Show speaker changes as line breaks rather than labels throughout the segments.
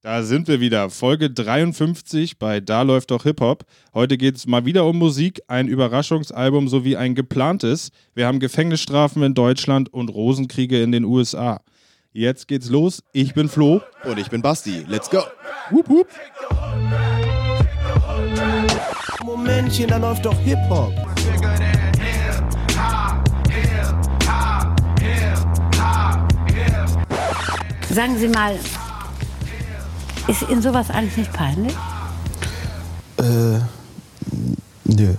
Da sind wir wieder. Folge 53 bei Da läuft doch Hip-Hop. Heute geht es mal wieder um Musik, ein Überraschungsalbum sowie ein geplantes. Wir haben Gefängnisstrafen in Deutschland und Rosenkriege in den USA. Jetzt geht's los. Ich bin Flo.
Und ich bin Basti. Let's go.
Wup, wup.
Momentchen, da läuft doch Hip-Hop.
Sagen Sie mal, ist Ihnen sowas eigentlich nicht peinlich?
Äh, nö.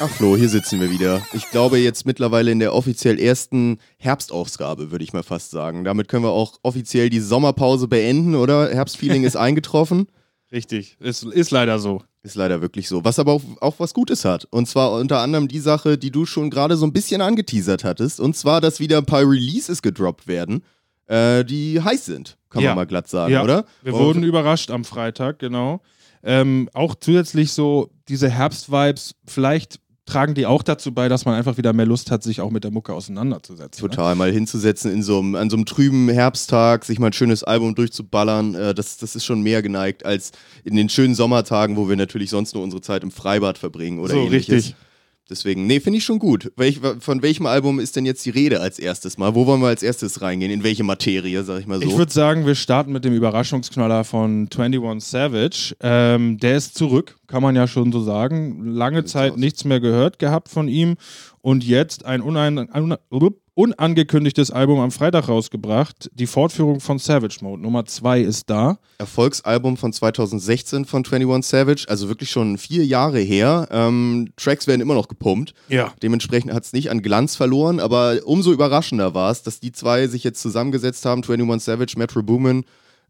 Ach Flo, hier sitzen wir wieder. Ich glaube jetzt mittlerweile in der offiziell ersten Herbstausgabe, würde ich mal fast sagen. Damit können wir auch offiziell die Sommerpause beenden, oder? Herbstfeeling ist eingetroffen.
Richtig, ist, ist leider so.
Ist leider wirklich so. Was aber auch, auch was Gutes hat. Und zwar unter anderem die Sache, die du schon gerade so ein bisschen angeteasert hattest. Und zwar, dass wieder ein paar Releases gedroppt werden, äh, die heiß sind, kann
Ja.
man mal glatt sagen,
ja,
oder?
Wir
Und-
wurden überrascht am Freitag, genau. Ähm, auch zusätzlich so diese Herbstvibes, vielleicht tragen die auch dazu bei, dass man einfach wieder mehr Lust hat, sich auch mit der Mucke auseinanderzusetzen. Ne?
Total, mal hinzusetzen in so einem, an so einem trüben Herbsttag, sich mal ein schönes Album durchzuballern, äh, das, das ist schon mehr geneigt als in den schönen Sommertagen, wo wir natürlich sonst nur unsere Zeit im Freibad verbringen oder
So,
ähnliches.
richtig.
Deswegen, nee, finde ich schon gut. Welch, von welchem Album ist denn jetzt die Rede als erstes mal? Wo wollen wir als erstes reingehen? In welche Materie, sag ich mal so?
Ich würde sagen, wir starten mit dem Überraschungsknaller von 21 Savage. Ähm, der ist zurück, kann man ja schon so sagen. Lange Zeit nichts mehr gehört gehabt von ihm und jetzt ein unein, un, unangekündigtes Album am Freitag rausgebracht. Die Fortführung von Savage Mode. Nummer 2 ist da.
Erfolgsalbum von 2016 von 21 Savage, also wirklich schon vier Jahre her. Ähm, Tracks werden immer noch gepumpt.
Ja.
Dementsprechend hat es nicht an Glanz verloren, aber umso überraschender war es, dass die zwei sich jetzt zusammengesetzt haben, 21 Savage, Metro Boomin,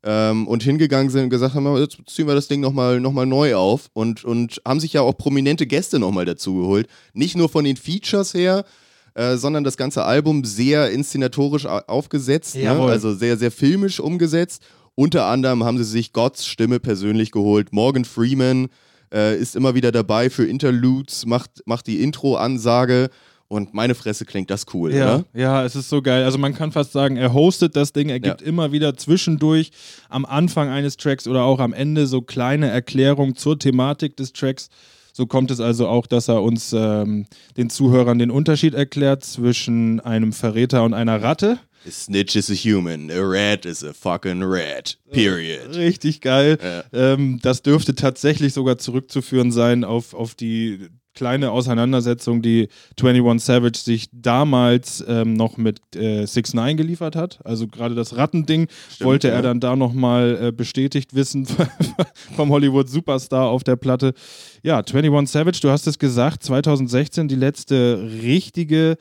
ähm, und hingegangen sind und gesagt haben, jetzt ziehen wir das Ding nochmal noch mal neu auf und, und haben sich ja auch prominente Gäste nochmal dazu geholt. Nicht nur von den Features her, äh, sondern das ganze Album sehr inszenatorisch au- aufgesetzt, ne? Also sehr, sehr filmisch umgesetzt. Unter anderem haben sie sich Gotts Stimme persönlich geholt. Morgan Freeman äh, ist immer wieder dabei für Interludes, macht, macht die Intro-Ansage und meine Fresse klingt das cool,
Ja,
oder?
ja, es ist so geil. Also man kann fast sagen, er hostet das Ding, er gibt
Ja.
immer wieder zwischendurch am Anfang eines Tracks oder auch am Ende so kleine Erklärungen zur Thematik des Tracks. So kommt es also auch, dass er uns ähm, den Zuhörern den Unterschied erklärt zwischen einem Verräter und einer Ratte.
A snitch is a human, a rat is a fucking rat. Period.
Richtig geil.
Ja.
Ähm, das dürfte tatsächlich sogar zurückzuführen sein auf, auf die kleine Auseinandersetzung, die 21 Savage sich damals ähm, noch mit äh, 6 9 geliefert hat. Also gerade das Rattending
Stimmt,
wollte
ja.
er dann da nochmal äh, bestätigt wissen vom Hollywood Superstar auf der Platte. Ja, 21 Savage, du hast es gesagt, 2016 die letzte richtige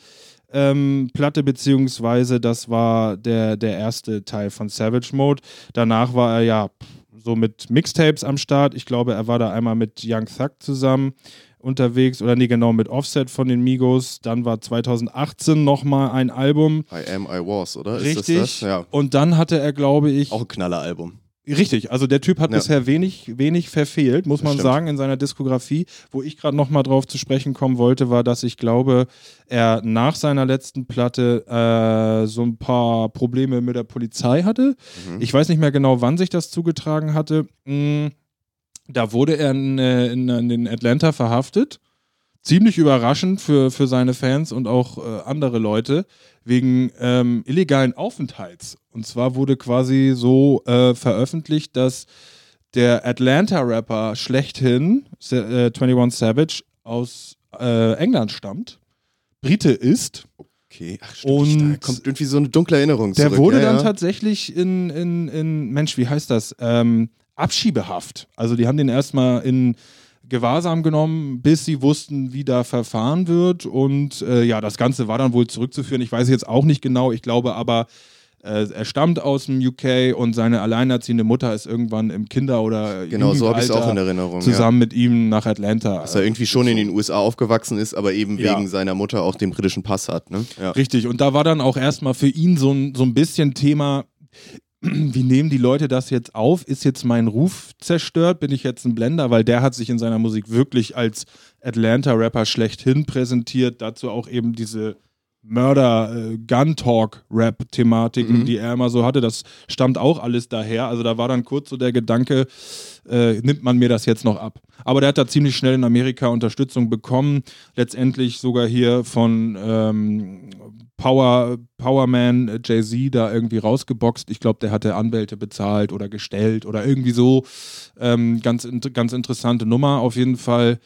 ähm, Platte, beziehungsweise das war der, der erste Teil von Savage Mode. Danach war er ja so mit Mixtapes am Start. Ich glaube, er war da einmal mit Young Thug zusammen unterwegs oder nee, genau mit Offset von den Migos. Dann war 2018 nochmal ein Album.
I am, I was, oder?
Richtig.
Das das? Ja.
Und dann hatte er, glaube ich,
Auch ein Knalleralbum.
Richtig, also der Typ hat
Ja.
bisher wenig, wenig verfehlt, muss
Das
man
stimmt.
sagen, in seiner Diskografie. Wo ich gerade nochmal drauf zu sprechen kommen wollte, war, dass ich glaube, er nach seiner letzten Platte äh, so ein paar Probleme mit der Polizei hatte.
Mhm.
Ich weiß nicht mehr genau, wann sich das zugetragen hatte. Mm, Da wurde er in, äh, in, in den Atlanta verhaftet. Ziemlich überraschend für, für seine Fans und auch äh, andere Leute wegen ähm, illegalen Aufenthalts. Und zwar wurde quasi so äh, veröffentlicht, dass der Atlanta-Rapper schlechthin, äh, 21 Savage, aus äh, England stammt, Brite ist.
Okay, ach stimmt.
Und
da kommt irgendwie so eine dunkle Erinnerung
Der
zurück.
wurde
ja,
dann
ja.
tatsächlich in, in, in, Mensch, wie heißt das? Ähm, Abschiebehaft. Also die haben den erstmal in Gewahrsam genommen, bis sie wussten, wie da verfahren wird. Und äh, ja, das Ganze war dann wohl zurückzuführen. Ich weiß jetzt auch nicht genau. Ich glaube aber, äh, er stammt aus dem UK und seine alleinerziehende Mutter ist irgendwann im Kinder- oder
Genau, so habe ich es auch in Erinnerung. Ja.
zusammen mit ihm nach Atlanta.
Dass er irgendwie schon in den USA aufgewachsen ist, aber eben
Ja.
wegen seiner Mutter auch den britischen Pass hat. Ne? Ja.
Richtig, und da war dann auch erstmal für ihn so ein, so ein bisschen Thema, wie nehmen die Leute das jetzt auf? Ist jetzt mein Ruf zerstört? Bin ich jetzt ein Blender? Weil der hat sich in seiner Musik wirklich als Atlanta-Rapper schlechthin präsentiert. Dazu auch eben diese Mörder-Gun-Talk-Rap-Thematiken,
Mhm.
die er immer so hatte. Das stammt auch alles daher. Also da war dann kurz so der Gedanke, äh, nimmt man mir das jetzt noch ab. Aber der hat da ziemlich schnell in Amerika Unterstützung bekommen. Letztendlich sogar hier von ähm, Power, Powerman äh, Jay-Z da irgendwie rausgeboxt. Ich glaube, der hatte Anwälte bezahlt oder gestellt oder irgendwie so. Ähm, ganz, ganz interessante Nummer auf jeden Fall.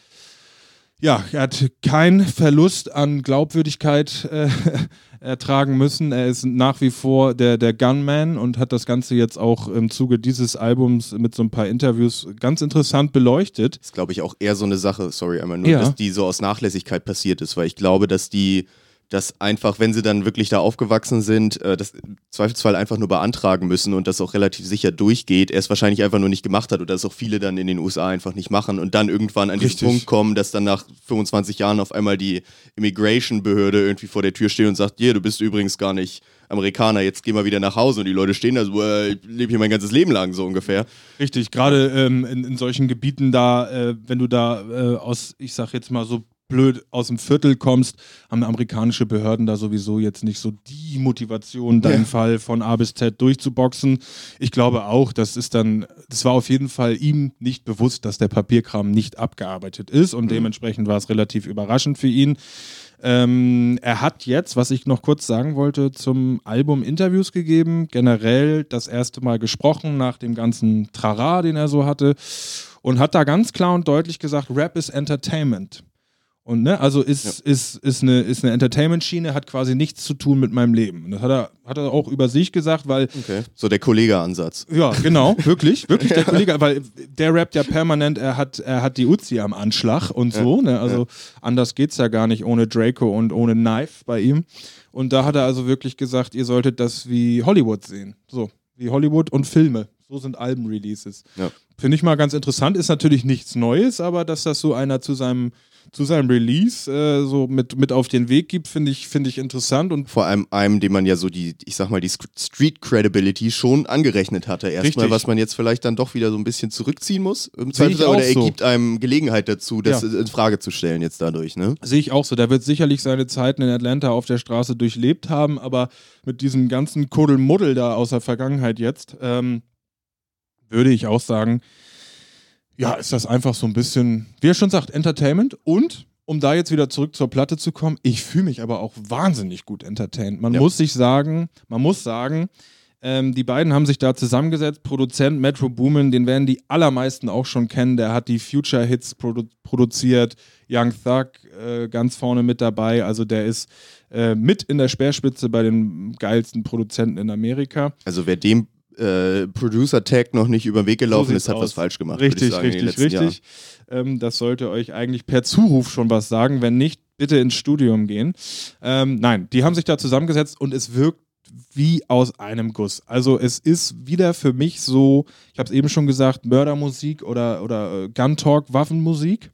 Ja, er hat keinen Verlust an Glaubwürdigkeit äh, ertragen müssen. Er ist nach wie vor der, der Gunman und hat das Ganze jetzt auch im Zuge dieses Albums mit so ein paar Interviews ganz interessant beleuchtet.
ist, glaube ich, auch eher so eine Sache, sorry, einmal nur,
Ja.
dass die so aus Nachlässigkeit passiert ist, weil ich glaube, dass die das einfach, wenn sie dann wirklich da aufgewachsen sind, äh, das im Zweifelsfall einfach nur beantragen müssen und das auch relativ sicher durchgeht. Er es wahrscheinlich einfach nur nicht gemacht hat oder das auch viele dann in den USA einfach nicht machen und dann irgendwann an
Richtig.
Punkt kommen, dass dann nach 25 Jahren auf einmal die Immigration-Behörde irgendwie vor der Tür steht und sagt, hier, du bist übrigens gar nicht Amerikaner, jetzt geh mal wieder nach Hause und die Leute stehen da so, äh, ich lebe hier mein ganzes Leben lang so ungefähr.
Richtig, gerade ähm, in, in solchen Gebieten da, äh, wenn du da äh, aus, ich sag jetzt mal so blöd aus dem Viertel kommst, haben amerikanische Behörden da sowieso jetzt nicht so die Motivation, deinen Fall von A bis Z durchzuboxen. Ich glaube auch, das ist dann, das war auf jeden Fall ihm nicht bewusst, dass der Papierkram nicht abgearbeitet ist und dementsprechend war es relativ überraschend für ihn. Ähm, er hat jetzt, was ich noch kurz sagen wollte, zum Album Interviews gegeben, generell das erste Mal gesprochen nach dem ganzen Trara, den er so hatte, und hat da ganz klar und deutlich gesagt, Rap ist Entertainment. Und ne, also ist, ist, ist eine, ist eine Entertainment-Schiene, hat quasi nichts zu tun mit meinem Leben. Und das hat er, hat er auch über sich gesagt, weil
Okay. So der Kollege-Ansatz.
ja, genau, wirklich, wirklich der Kollege, weil der rappt ja permanent, er hat, er hat die Uzi am Anschlag und so, ne? Also anders geht's ja gar nicht ohne Draco und ohne Knife bei ihm. Und da hat er also wirklich gesagt, ihr solltet das wie Hollywood sehen. So, wie Hollywood und Filme. So sind Alben-Releases.
Ja.
Finde ich mal ganz interessant, ist natürlich nichts Neues, aber dass das so einer zu seinem, zu seinem Release äh, so mit, mit auf den Weg gibt, finde ich, finde ich interessant und
vor allem einem, dem man ja so die, ich sag mal, die Street Credibility schon angerechnet hatte. Erstmal, was man jetzt vielleicht dann doch wieder so ein bisschen zurückziehen muss. Im oder
auch
er
so.
gibt einem Gelegenheit dazu, das
Ja.
in Frage zu stellen jetzt dadurch, ne?
Sehe ich auch so. Der wird sicherlich seine Zeiten in Atlanta auf der Straße durchlebt haben, aber mit diesem ganzen Kuddelmuddel da aus der Vergangenheit jetzt, ähm, würde ich auch sagen, ja, ist das einfach so ein bisschen, wie er schon sagt, Entertainment und um da jetzt wieder zurück zur Platte zu kommen, ich fühle mich aber auch wahnsinnig gut entertained. Man
Ja.
muss sich sagen, man muss sagen, ähm, die beiden haben sich da zusammengesetzt. Produzent Metro Boomin, den werden die allermeisten auch schon kennen. Der hat die Future Hits produ produziert. Young Thug äh, ganz vorne mit dabei. Also der ist äh, mit in der Speerspitze bei den geilsten Produzenten in Amerika.
Also wer dem äh, Producer-Tag noch nicht über den Weg gelaufen
sieht's
ist, hat
aus.
was falsch gemacht.
Richtig,
ich sagen,
richtig, richtig. Ähm, das sollte euch eigentlich per Zuruf schon was sagen. Wenn nicht, bitte ins Studium gehen. Ähm, nein, die haben sich da zusammengesetzt und es wirkt wie aus einem Guss. Also es ist wieder für mich so, ich habe es eben schon gesagt, Mördermusik oder, oder äh, Gun Talk, Waffenmusik.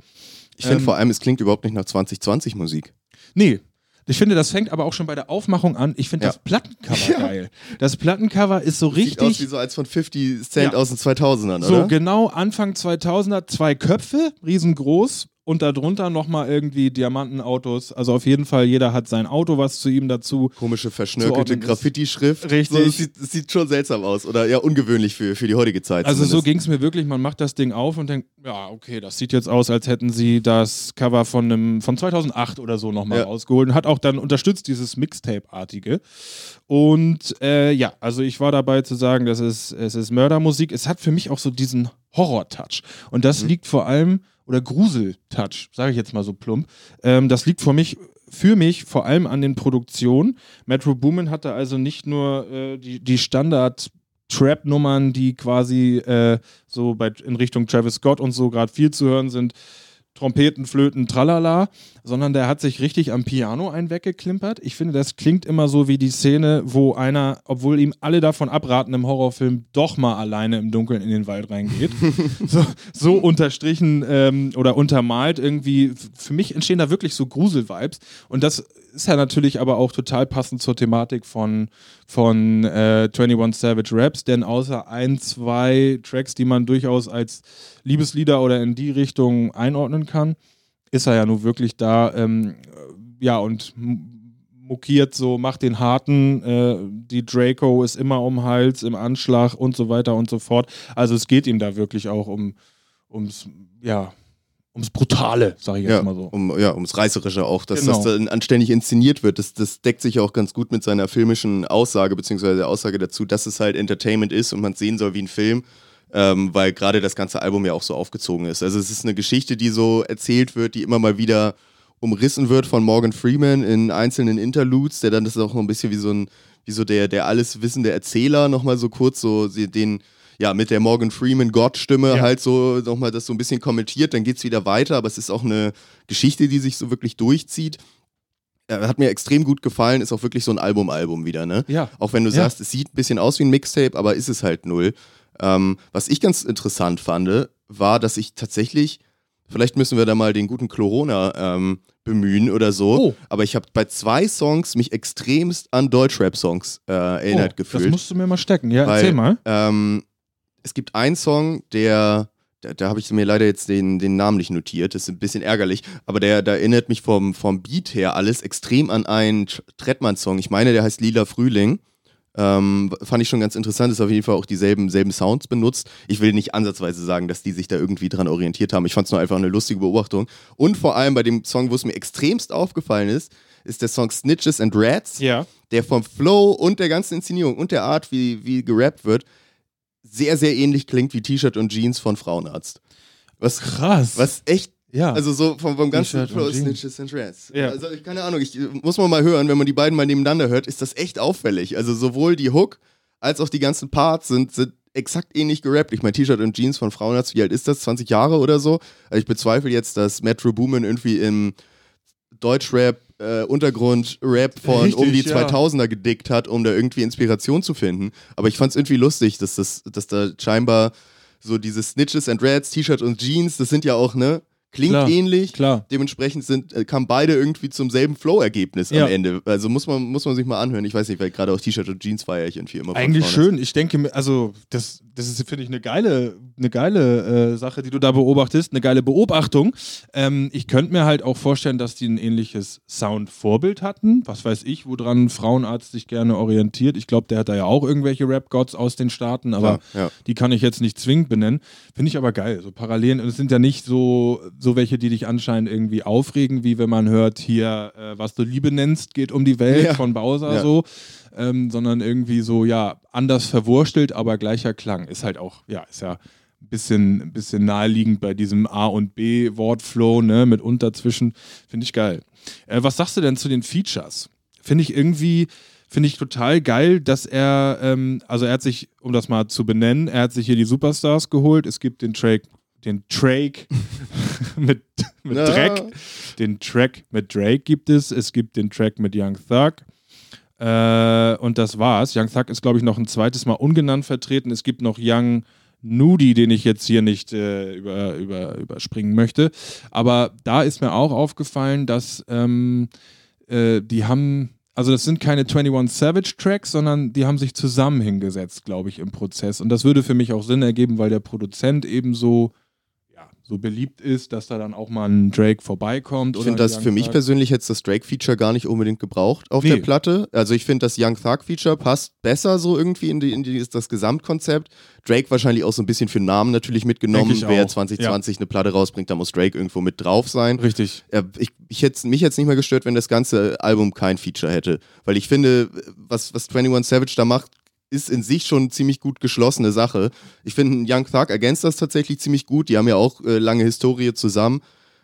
Ich finde
Ähm,
vor allem, es klingt überhaupt nicht nach 2020 Musik.
Nee. Ich finde, das fängt aber auch schon bei der Aufmachung an. Ich finde
Ja.
das Plattencover geil. Das Plattencover ist so
Sieht aus wie
richtig.
so als von 50 Cent
Ja.
aus den 2000ern,
So,
oder?
genau, Anfang 2000er, zwei Köpfe, riesengroß und darunter nochmal irgendwie Diamantenautos. Also auf jeden Fall, jeder hat sein Auto, was zu ihm dazu.
Komische, verschnörkelte Graffiti-Schrift.
Richtig.
So, es, sieht, es sieht schon seltsam aus. Oder ja, ungewöhnlich für, für die heutige Zeit.
Also so
zumindest.
ging es mir wirklich. Man macht das Ding auf und denkt, ja, okay, das sieht jetzt aus, als hätten sie das Cover von einem von 2008 oder so nochmal
Ja.
rausgeholt und hat auch dann unterstützt dieses Mixtape-artige. Und äh, ja, also ich war dabei zu sagen, das ist, es ist Mördermusik. Es hat für mich auch so diesen Horror-Touch. Und das liegt vor allem, oder Grusel-Touch, sage ich jetzt mal so plump. Ähm, das liegt für mich, für mich vor allem an den Produktionen. Metro Boomin hatte also nicht nur äh, die, die Standard- Trap-Nummern, die quasi äh, so bei, in Richtung Travis Scott und so gerade viel zu hören sind. Trompeten, Flöten, tralala, sondern der hat sich richtig am Piano einen weggeklimpert. Ich finde, das klingt immer so wie die Szene, wo einer, obwohl ihm alle davon abraten im Horrorfilm, doch mal alleine im Dunkeln in den Wald reingeht. so, so unterstrichen ähm, oder untermalt irgendwie. Für mich entstehen da wirklich so Grusel-Vibes. Und das ist ja natürlich aber auch total passend zur Thematik von, von äh, 21 Savage Raps, denn außer ein, zwei Tracks, die man durchaus als Liebeslieder oder in die Richtung einordnen kann, ist er ja nun wirklich da, ähm, ja, und mokiert so, macht den harten, äh, die Draco ist immer um Hals, im Anschlag und so weiter und so fort. Also es geht ihm da wirklich auch um, ums, ja, ums Brutale, sage ich jetzt
Ja,
mal so.
um, ja, ums Reißerische auch, dass
Genau.
das dann anständig inszeniert wird. Das, das deckt sich auch ganz gut mit seiner filmischen Aussage, beziehungsweise der Aussage dazu, dass es halt Entertainment ist und man es sehen soll wie ein Film, ähm, weil gerade das ganze Album ja auch so aufgezogen ist. Also es ist eine Geschichte, die so erzählt wird, die immer mal wieder umrissen wird von Morgan Freeman in einzelnen Interludes, der dann das ist auch noch ein bisschen wie so ein, wie so der, der alles wissende Erzähler nochmal so kurz so den, ja, mit der Morgan Freeman Gott-Stimme
Ja.
halt so nochmal das so ein bisschen kommentiert, dann geht's wieder weiter, aber es ist auch eine Geschichte, die sich so wirklich durchzieht. Äh, hat mir extrem gut gefallen, ist auch wirklich so ein Album-Album wieder, ne?
Ja.
Auch wenn du
Ja.
sagst, es sieht ein bisschen aus wie ein Mixtape, aber ist es halt null. Ähm, was ich ganz interessant fand, war, dass ich tatsächlich, vielleicht müssen wir da mal den guten Corona ähm, bemühen oder so,
Oh.
aber ich habe bei zwei Songs mich extremst an Deutschrap-Songs äh, erinnert
oh,
gefühlt.
Das musst du mir mal stecken. Ja,
Weil,
erzähl mal.
Ähm, es gibt einen Song, der, da, da habe ich mir leider jetzt den, den Namen nicht notiert, das ist ein bisschen ärgerlich, aber der, der erinnert mich vom, vom Beat her alles extrem an einen Tr- Trettmann-Song. Ich meine, der heißt Lila Frühling. Ähm, fand ich schon ganz interessant, ist auf jeden Fall auch dieselben selben Sounds benutzt. Ich will nicht ansatzweise sagen, dass die sich da irgendwie dran orientiert haben. Ich fand es nur einfach eine lustige Beobachtung. Und vor allem bei dem Song, wo es mir extremst aufgefallen ist, ist der Song Snitches and Rats
Ja.
der vom Flow und der ganzen Inszenierung und der Art, wie, wie gerappt wird, sehr, sehr ähnlich klingt wie T-Shirt und Jeans von Frauenarzt. Was,
Krass.
was echt,
Ja.
also so vom, vom ganzen
Jeans.
Snitches and Rats.
Ja.
Also ich, keine Ahnung, ich muss man mal hören, wenn man die beiden mal nebeneinander hört, ist das echt auffällig. Also sowohl die Hook als auch die ganzen Parts sind, sind exakt ähnlich gerappt. Ich meine, T-Shirt und Jeans von Frauenarzt, wie alt ist das? 20 Jahre oder so? Also ich bezweifle jetzt, dass Metro Boomin irgendwie im Deutschrap, äh, Untergrund-Rap von
Richtig,
um die
ja.
2000er gedickt hat, um da irgendwie Inspiration zu finden. Aber ich fand es irgendwie lustig, dass, das, dass da scheinbar so diese Snitches and Rats, T-Shirt und Jeans, das sind ja auch, ne? Klingt
Klar,
ähnlich.
Klar.
Dementsprechend sind, äh, kamen beide irgendwie zum selben Flow-Ergebnis
Ja.
am Ende. Also muss man, muss man sich mal anhören. Ich weiß nicht, weil gerade auch T-Shirt und Jeans feiere ich irgendwie immer.
Eigentlich schön. Ich denke, mir- also das, das ist, finde ich, eine geile, eine geile äh, Sache, die du da beobachtest, eine geile Beobachtung. Ähm, ich könnte mir halt auch vorstellen, dass die ein ähnliches Sound-Vorbild hatten. Was weiß ich, woran ein Frauenarzt sich gerne orientiert. Ich glaube, der hat da ja auch irgendwelche Rap-Gods aus den Staaten, aber
Ja, ja.
die kann ich jetzt nicht zwingend benennen. Finde ich aber geil. So Parallelen. Und es sind ja nicht so, so welche, die dich anscheinend irgendwie aufregen, wie wenn man hört, hier, äh, was du Liebe nennst, geht um die Welt
Ja.
von Bowser so. Ähm, sondern irgendwie so, ja, anders verwurstelt, aber gleicher Klang. Ist halt auch, ja, ist ja ein bisschen, bisschen naheliegend bei diesem A- und B-Wortflow, ne, mit und dazwischen. Finde ich geil. Äh, was sagst du denn zu den Features? Finde ich irgendwie, finde ich total geil, dass er, ähm, also er hat sich, um das mal zu benennen, er hat sich hier die Superstars geholt. Es gibt den Track, den Track mit, mit
Na.
Dreck. Den Track mit Drake gibt es. Es gibt den Track mit Young Thug. Äh, und das war's. Young Thug ist, glaube ich, noch ein zweites Mal ungenannt vertreten. Es gibt noch Young Nudie, den ich jetzt hier nicht äh, über, über, überspringen möchte. Aber da ist mir auch aufgefallen, dass ähm, äh, die haben, also das sind keine 21 Savage Tracks, sondern die haben sich zusammen hingesetzt, glaube ich, im Prozess. Und das würde für mich auch Sinn ergeben, weil der Produzent eben so, ja, so beliebt ist, dass da dann auch mal ein Drake vorbeikommt.
Ich finde das
Young
für mich
Thug.
persönlich jetzt das Drake-Feature gar nicht unbedingt gebraucht auf
Nee.
der Platte. Also ich finde das Young Thug-Feature passt besser so irgendwie in, die, in die, das Gesamtkonzept. Drake wahrscheinlich auch so ein bisschen für Namen natürlich mitgenommen. Wer
auch,
2020 eine Platte rausbringt, da muss Drake irgendwo mit drauf sein.
Richtig.
Ich, ich hätte mich jetzt nicht mehr gestört, wenn das ganze Album kein Feature hätte. Weil ich finde, was, was 21 Savage da macht, ist in sich schon ziemlich gut geschlossene Sache. Ich finde, Young Thug ergänzt das tatsächlich ziemlich gut. Die haben ja auch äh, lange Historie zusammen.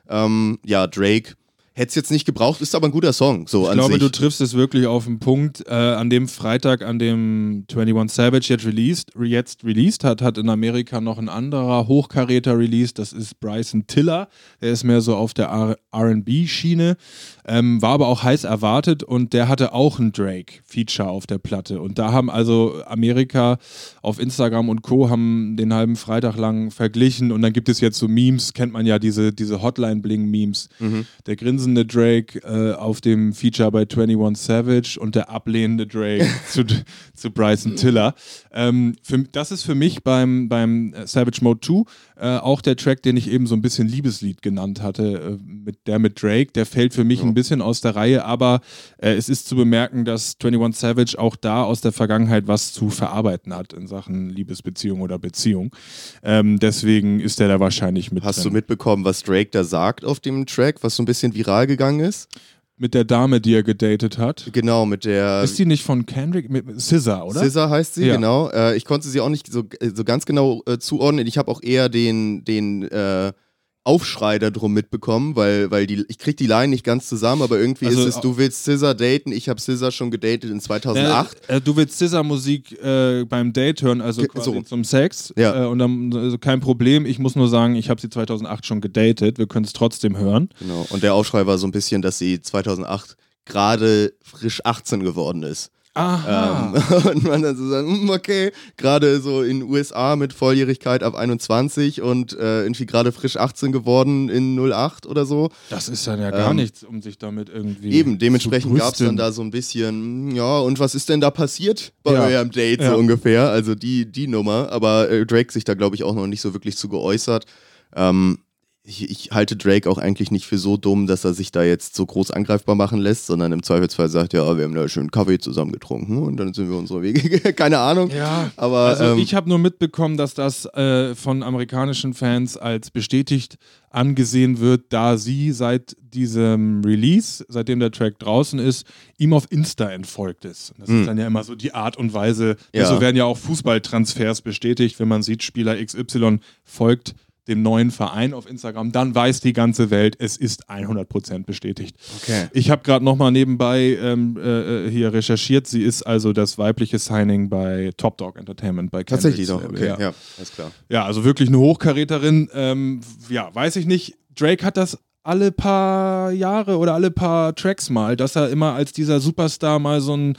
Ähm, ja, Drake hätte es jetzt nicht gebraucht, ist aber ein guter Song. So
Ich glaube,
sich.
du triffst es wirklich auf den Punkt. Äh, an dem Freitag, an dem 21 Savage jetzt released, jetzt released hat, hat in Amerika noch ein anderer Hochkaräter released. Das ist Bryson Tiller. Der ist mehr so auf der RB-Schiene. Ähm, war aber auch heiß erwartet und der hatte auch ein Drake-Feature auf der Platte. Und da haben also Amerika auf Instagram und Co. haben den halben Freitag lang verglichen und dann gibt es jetzt so Memes, kennt man ja diese, diese Hotline-Bling-Memes. Der grinsende tosende Drake äh, auf dem Feature bei 21 Savage und der ablehnende Drake zu, zu Bryson Tiller. Ähm, für, das ist für mich beim, beim Savage Mode 2 äh, auch der Track, den ich eben so ein bisschen Liebeslied genannt hatte, äh, mit, der mit Drake, der fällt für mich ein bisschen aus der Reihe, aber äh, es ist zu bemerken, dass 21 Savage auch da aus der Vergangenheit was zu verarbeiten hat in Sachen Liebesbeziehung oder Beziehung. Ähm, deswegen ist der da wahrscheinlich mit
Hast
drin.
du mitbekommen, was Drake da sagt auf dem Track, was so ein bisschen viral gegangen ist?
mit der Dame, die er gedatet hat.
Genau, mit der
Ist die nicht von Kendrick? Mit SZA, oder?
Scissor heißt sie,
Ja.
genau. Äh, ich konnte sie auch nicht so, so ganz genau äh, zuordnen. Ich habe auch eher den, den äh, Aufschrei darum mitbekommen, weil, weil die, ich krieg die Line nicht ganz zusammen, aber irgendwie
Also,
ist es, du willst Scissor daten, ich habe Scissor schon gedatet in 2008.
Äh, du willst SZA-Musik äh, beim Date hören, also quasi
so.
zum Sex.
Ja.
Äh, und dann also kein Problem. Ich muss nur sagen, ich habe sie 2008 schon gedatet. Wir können es trotzdem hören.
Genau. Und der Aufschrei war so ein bisschen, dass sie 2008 gerade frisch 18 geworden ist.
Aha.
Ähm, und man dann so sagt, "Hm, okay, gerade so in USA mit Volljährigkeit ab 21 und äh, irgendwie gerade frisch 18 geworden in 08 oder so.
das ist dann ja gar
ähm,
nichts, um sich damit irgendwie.
Eben, dementsprechend gab es dann da so ein bisschen, ja, und was ist denn da passiert bei
Ja.
eurem Date
Ja.
so ungefähr? Also die, die Nummer, aber äh, Drake sich da, glaube ich, auch noch nicht so wirklich zu geäußert. Ähm, ich, ich halte Drake auch eigentlich nicht für so dumm, dass er sich da jetzt so groß angreifbar machen lässt, sondern im Zweifelsfall sagt, ja, wir haben da schön Kaffee zusammen getrunken und dann sind wir unsere Wege. Keine Ahnung.
Ja,
Aber
also
ähm,
ich habe nur mitbekommen, dass das äh, von amerikanischen Fans als bestätigt angesehen wird, da sie seit diesem Release, seitdem der Track draußen ist, ihm auf Insta entfolgt ist. Das ist dann ja immer so die Art und Weise.
Hm. Ja.
So werden ja auch Fußballtransfers bestätigt, wenn man sieht, Spieler XY folgt dem neuen Verein auf Instagram, dann weiß die ganze Welt, es ist 100% bestätigt.
Okay.
Ich habe gerade nochmal nebenbei ähm, äh, äh, hier recherchiert. Sie ist also das weibliche Signing bei Top Dog Entertainment bei
tatsächlich
Kendricks
doch,
Label,
okay,
ja.
ja, alles klar.
ja, also wirklich eine Hochkaräterin. Ähm, ja, weiß ich nicht. Drake hat das alle paar Jahre oder alle paar Tracks mal, dass er immer als dieser Superstar mal so ein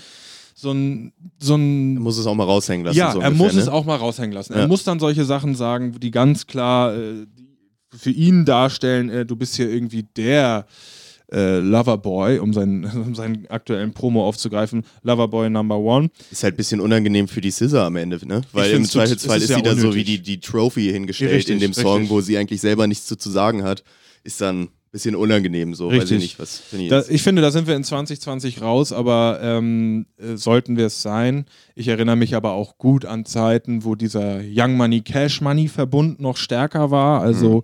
so ein, so ein
Er muss es auch mal raushängen lassen.
ja,
so
er
ungefähr,
muss
ne?
es auch mal raushängen lassen. Er
Ja.
muss dann solche Sachen sagen, die ganz klar äh, für ihn darstellen, äh, du bist hier irgendwie der äh, Loverboy, um seinen, um seinen aktuellen Promo aufzugreifen, Loverboy Number One.
Ist halt ein bisschen unangenehm für die Scissor am Ende, ne? Weil im Zweifelsfall ist
ist
sie da so wie die, die Trophy hingestellt
Richtig,
in dem Song,
richtig.
wo sie eigentlich selber nichts zu, zu sagen hat. Ist dann bisschen unangenehm so. Weiß ich
Richtig.
nicht, was finde ich
Da, ich finde, da sind wir in 2020 raus, aber ähm, äh, sollten wir es sein. Ich erinnere mich aber auch gut an Zeiten, wo dieser Young Money Cash Money Verbund noch stärker war. Also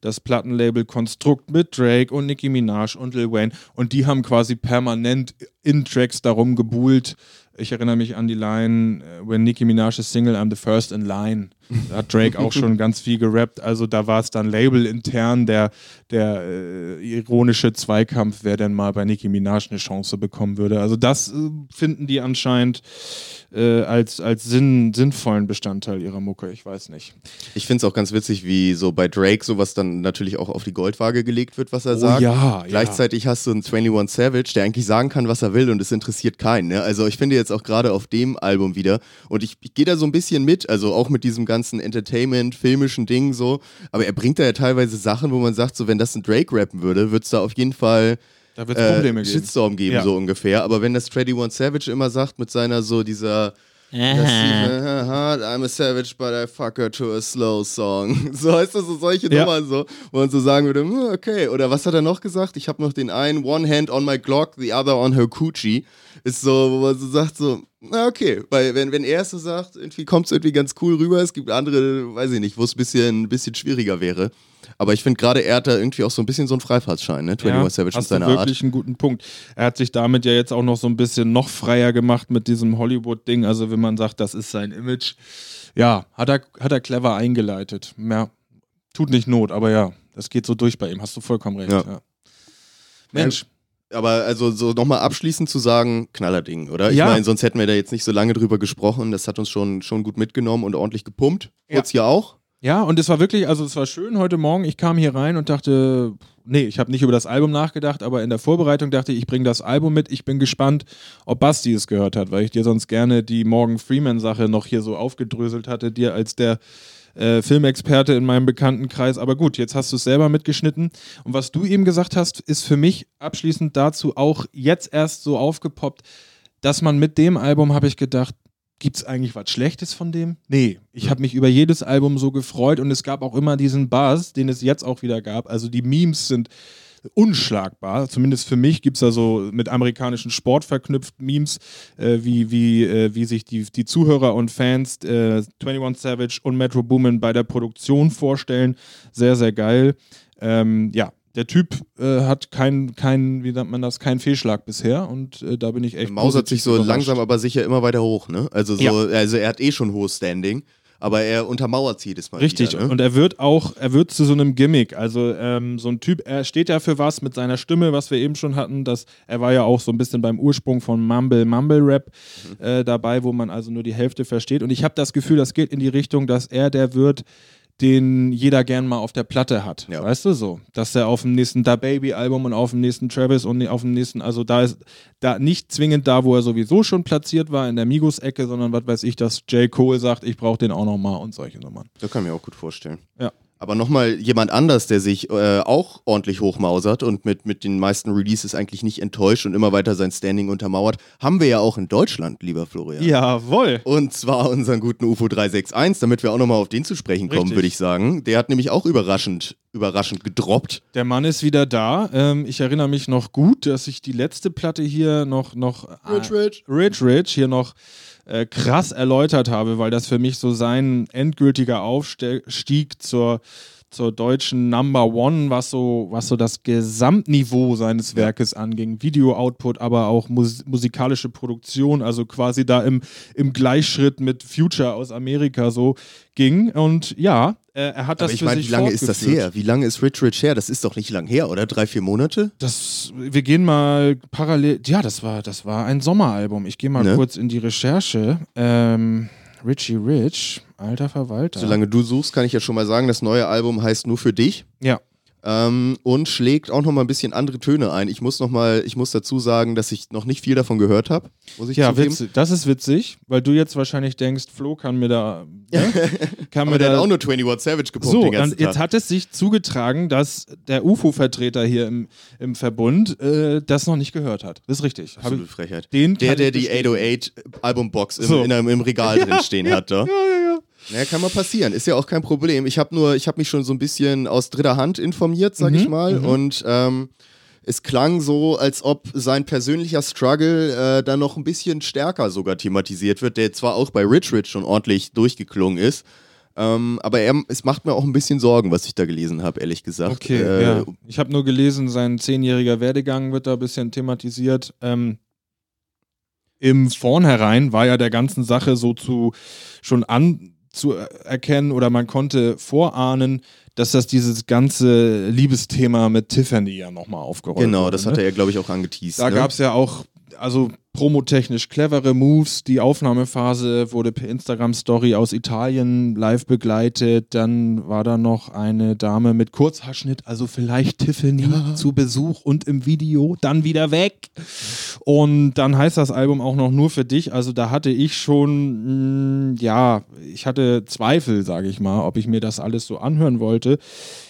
das Plattenlabel Konstrukt mit Drake und Nicki Minaj und Lil Wayne. Und die haben quasi permanent in Tracks darum gebuhlt. Ich erinnere mich an die Line, äh, when Nicki Minaj is single, I'm the first in line. Da hat Drake auch schon ganz viel gerappt. Also da war es dann labelintern der, der äh, ironische Zweikampf, wer denn mal bei Nicki Minaj eine Chance bekommen würde. Also das äh, finden die anscheinend äh, als, als sinn, sinnvollen Bestandteil ihrer Mucke. Ich weiß nicht.
Ich finde es auch ganz witzig, wie so bei Drake sowas dann natürlich auch auf die Goldwaage gelegt wird, was er
Oh
sagt.
ja, ja.
Gleichzeitig hast du einen 21 Savage, der eigentlich sagen kann, was er will und es interessiert keinen. Ne? Also ich finde jetzt auch gerade auf dem Album wieder und ich, ich gehe da so ein bisschen mit, also auch mit diesem ganzen Entertainment, filmischen Ding so, aber er bringt da ja teilweise Sachen, wo man sagt, so wenn das ein Drake rappen würde, würde es da auf jeden Fall
Da wird es
äh,
Probleme geben.
Shitstorm geben,
Ja.
so ungefähr. Aber wenn das 21 Savage immer sagt mit seiner so dieser I'm a savage, but I fuck her to a slow song. So heißt das so solche
Ja.
Nummern so, wo man so sagen würde, hm, okay. Oder was hat er noch gesagt? Ich habe noch den einen, one hand on my Glock, the other on her coochie. Ist so, wo man so sagt, so, na okay. Weil wenn, wenn er es so sagt, irgendwie kommt es irgendwie ganz cool rüber. Es gibt andere, weiß ich nicht, wo es ein bisschen, ein bisschen schwieriger wäre. Aber ich finde gerade, er hat da irgendwie auch so ein bisschen so einen Freifahrtsschein, ne? 21 Savage mit
hast du
seiner Art.
wirklich einen guten Punkt. Er hat sich damit ja jetzt auch noch so ein bisschen noch freier gemacht mit diesem Hollywood-Ding. Also wenn man sagt, das ist sein Image, ja, hat er, hat er clever eingeleitet. Ja, tut nicht Not, aber ja, das geht so durch bei ihm. Hast du vollkommen recht.
Ja.
Ja. Mensch,
Aber also so nochmal abschließend zu sagen, Knallerding, oder? Ich
Ja.
meine, sonst hätten wir da jetzt nicht so lange drüber gesprochen. Das hat uns schon, schon gut mitgenommen und ordentlich gepumpt.
Ja.
Kurz hier auch.
Ja, und es war wirklich, also es war schön heute Morgen. Ich kam hier rein und dachte, nee, ich habe nicht über das Album nachgedacht, aber in der Vorbereitung dachte ich, ich bringe das Album mit. Ich bin gespannt, ob Basti es gehört hat, weil ich dir sonst gerne die Morgan Freeman-Sache noch hier so aufgedröselt hatte, dir als der äh, Filmexperte in meinem Bekanntenkreis. Aber gut, jetzt hast du es selber mitgeschnitten. Und was du eben gesagt hast, ist für mich abschließend dazu auch jetzt erst so aufgepoppt, dass man mit dem Album, habe ich gedacht, gibt es eigentlich was Schlechtes von dem? Nee, ich habe mich über jedes Album so gefreut und es gab auch immer diesen Buzz, den es jetzt auch wieder gab. Also die Memes sind unschlagbar. Zumindest für mich gibt es da so mit amerikanischen Sport verknüpft Memes, äh, wie, wie, äh, wie sich die, die Zuhörer und Fans äh, 21 Savage und Metro Boomin bei der Produktion vorstellen. Sehr, sehr geil. Ähm, ja, der Typ äh, hat keinen, kein, wie nennt man das, keinen Fehlschlag bisher und äh, da bin ich echt.
Mausert sich so
positiv
langsam
überrascht.
aber sicher immer weiter hoch, ne? Also so,
Ja.
also er hat eh schon hohes Standing, aber er untermauert sie jedes Mal.
Richtig,
wieder, ne?
und er wird auch, er wird zu so einem Gimmick. Also ähm, so ein Typ, er steht ja für was mit seiner Stimme, was wir eben schon hatten. Dass, er war ja auch so ein bisschen beim Ursprung von Mumble, Mumble Rap
Mhm.
äh, dabei, wo man also nur die Hälfte versteht. Und ich habe das Gefühl, das geht in die Richtung, dass er der wird, den jeder gern mal auf der Platte hat.
Ja.
Weißt du so? Dass er auf dem nächsten Da Baby Album und auf dem nächsten Travis und auf dem nächsten, also da ist da nicht zwingend da, wo er sowieso schon platziert war in der Migos-Ecke, sondern was weiß ich, dass J. Cole sagt, ich brauche den auch noch mal und solche Nummern.
Das kann ich mir auch gut vorstellen.
Ja.
Aber nochmal jemand anders, der sich äh, auch ordentlich hochmausert und mit, mit den meisten Releases eigentlich nicht enttäuscht und immer weiter sein Standing untermauert, haben wir ja auch in Deutschland, lieber Florian.
Jawohl.
Und zwar unseren guten UFO 361, damit wir auch nochmal auf den zu sprechen kommen, würde ich sagen. Der hat nämlich auch überraschend, überraschend gedroppt.
Der Mann ist wieder da. Ähm, ich erinnere mich noch gut, dass ich die letzte Platte hier noch, noch
Rich Rich.
Rich Rich hier noch äh, krass erläutert habe, weil das für mich so sein endgültiger Aufstieg zur, zur deutschen Number One, was so, was so das Gesamtniveau seines Werkes anging. Video-Output, aber auch mus musikalische Produktion, also quasi da im, im Gleichschritt mit Future aus Amerika so ging. Und ja, er hat das
Aber ich meine, wie lange ist das her? Wie lange ist Rich Rich her? Das ist doch nicht lang her, oder? Drei, vier Monate?
Das, wir gehen mal parallel. Ja, das war, das war ein Sommeralbum. Ich gehe mal
Ne?
kurz in die Recherche. Ähm, Richie Rich, alter Verwalter.
Solange du suchst, kann ich ja schon mal sagen, das neue Album heißt Nur für dich.
Ja.
Ähm, und schlägt auch noch mal ein bisschen andere Töne ein. Ich muss noch mal, ich muss dazu sagen, dass ich noch nicht viel davon gehört habe. Muss ich
Ja, witzig. Das ist witzig, weil du jetzt wahrscheinlich denkst, Flo kann mir da. Ne? kann
Aber
mir
der
da
hat auch nur 21 Savage gepumpt
so,
den ganzen
und jetzt
Tag.
hat es sich zugetragen, dass der UFO-Vertreter hier im, im Verbund äh, das noch nicht gehört hat. Das ist richtig.
Absolute Frechheit.
den
Der, der die
bestätigen.
808 Albumbox im,
So.
einem, im Regal drin stehen hat, da.
Ja, ja, ja.
Naja, kann mal passieren. Ist ja auch kein Problem. Ich habe nur, ich habe mich schon so ein bisschen aus dritter Hand informiert, sag
Mhm,
ich mal. Und ähm, es klang so, als ob sein persönlicher Struggle äh, dann noch ein bisschen stärker sogar thematisiert wird, der zwar auch bei Rich Rich schon ordentlich durchgeklungen ist. Ähm, aber er, es macht mir auch ein bisschen Sorgen, was ich da gelesen habe, ehrlich gesagt.
Okay,
äh,
ja. Ich habe nur gelesen, sein zehnjähriger Werdegang wird da ein bisschen thematisiert. Ähm, Im Vornherein war ja der ganzen Sache so zu schon anzuerkennen oder man konnte vorahnen, dass das dieses ganze Liebesthema mit Tiffany ja nochmal aufgerollt
Genau,
wurde,
das
ne?
hat er ja, glaube ich, auch angeteased.
Da
ne?
gab es ja auch, also promotechnisch clevere Moves. Die Aufnahmephase wurde per Instagram-Story aus Italien live begleitet. Dann war da noch eine Dame mit Kurzhaarschnitt, also vielleicht Tiffany zu Besuch und im Video, dann wieder weg. Und dann heißt das Album auch noch nur für dich. Also da hatte ich schon, mh, ja, ich hatte Zweifel, sage ich mal, ob ich mir das alles so anhören wollte.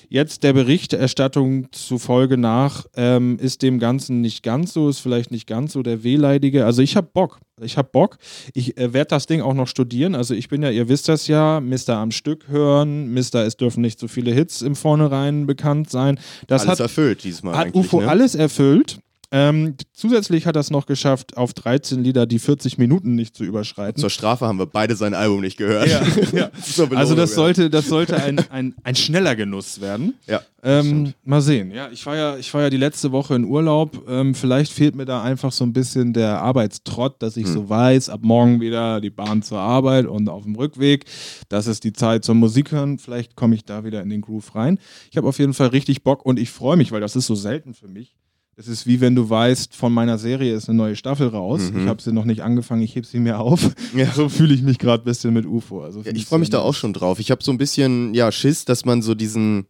Jetzt der Berichterstattung zufolge nach ähm, ist dem Ganzen nicht ganz so, ist vielleicht nicht ganz so der wehleidige. Also ich habe Bock. Ich habe Bock. Ich äh, werde das Ding auch noch studieren. Also ich bin ja, ihr wisst das ja, Mr. am Stück hören, Mr. es dürfen nicht so viele Hits im Vornherein bekannt sein. Das
alles
hat,
erfüllt diesmal
hat. UFO
ne?
alles erfüllt. Ähm, zusätzlich hat er es noch geschafft, auf 13 Lieder die 40 Minuten nicht zu überschreiten.
Zur Strafe haben wir beide sein Album nicht gehört.
Ja, ja. Also das sollte, das sollte ein, ein, ein schneller Genuss werden.
Ja.
Ähm, mal sehen. Ja, ich war ja, ich war ja die letzte Woche in Urlaub. Ähm, vielleicht fehlt mir da einfach so ein bisschen der Arbeitstrott, dass ich
Hm.
so weiß, ab morgen wieder die Bahn zur Arbeit und auf dem Rückweg. Das ist die Zeit zum Musik hören. Vielleicht komme ich da wieder in den Groove rein. Ich habe auf jeden Fall richtig Bock und ich freue mich, weil das ist so selten für mich. Es ist wie wenn du weißt, von meiner Serie ist eine neue Staffel raus. Ich habe sie noch nicht angefangen, ich heb sie mir auf.
Mhm. Ja.
So fühle ich mich gerade ein bisschen mit UFO. Also
Ja, ich freue mich da auch schon drauf. Ich habe so ein bisschen, ja, Schiss, dass man so diesen,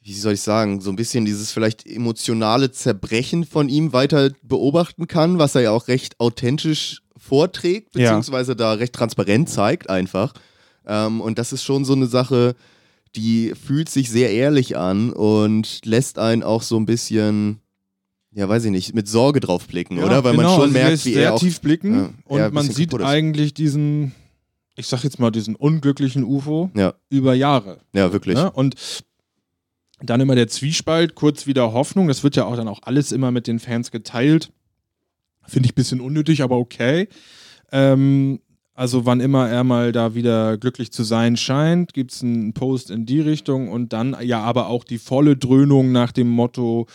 wie soll ich sagen, so ein bisschen dieses vielleicht emotionale Zerbrechen von ihm weiter beobachten kann, was er ja auch recht authentisch vorträgt,
Ja.
beziehungsweise da recht transparent zeigt einfach. Ähm, und das ist schon so eine Sache, die fühlt sich sehr ehrlich an und lässt einen auch so ein bisschen, ja, weiß ich nicht, mit Sorge drauf blicken,
Ja,
oder? Weil
genau,
man schon
also
merkt, wie
sehr
er auch
tief blicken
ja,
und man sieht eigentlich diesen, ich sag jetzt mal, diesen unglücklichen UFO
Ja.
über Jahre.
Ja, wirklich.
Ne? Und dann immer der Zwiespalt, kurz wieder Hoffnung. Das wird ja auch dann auch alles immer mit den Fans geteilt. Finde ich ein bisschen unnötig, aber okay. Ähm, also wann immer er mal da wieder glücklich zu sein scheint, gibt es einen Post in die Richtung und dann ja aber auch die volle Dröhnung nach dem Motto,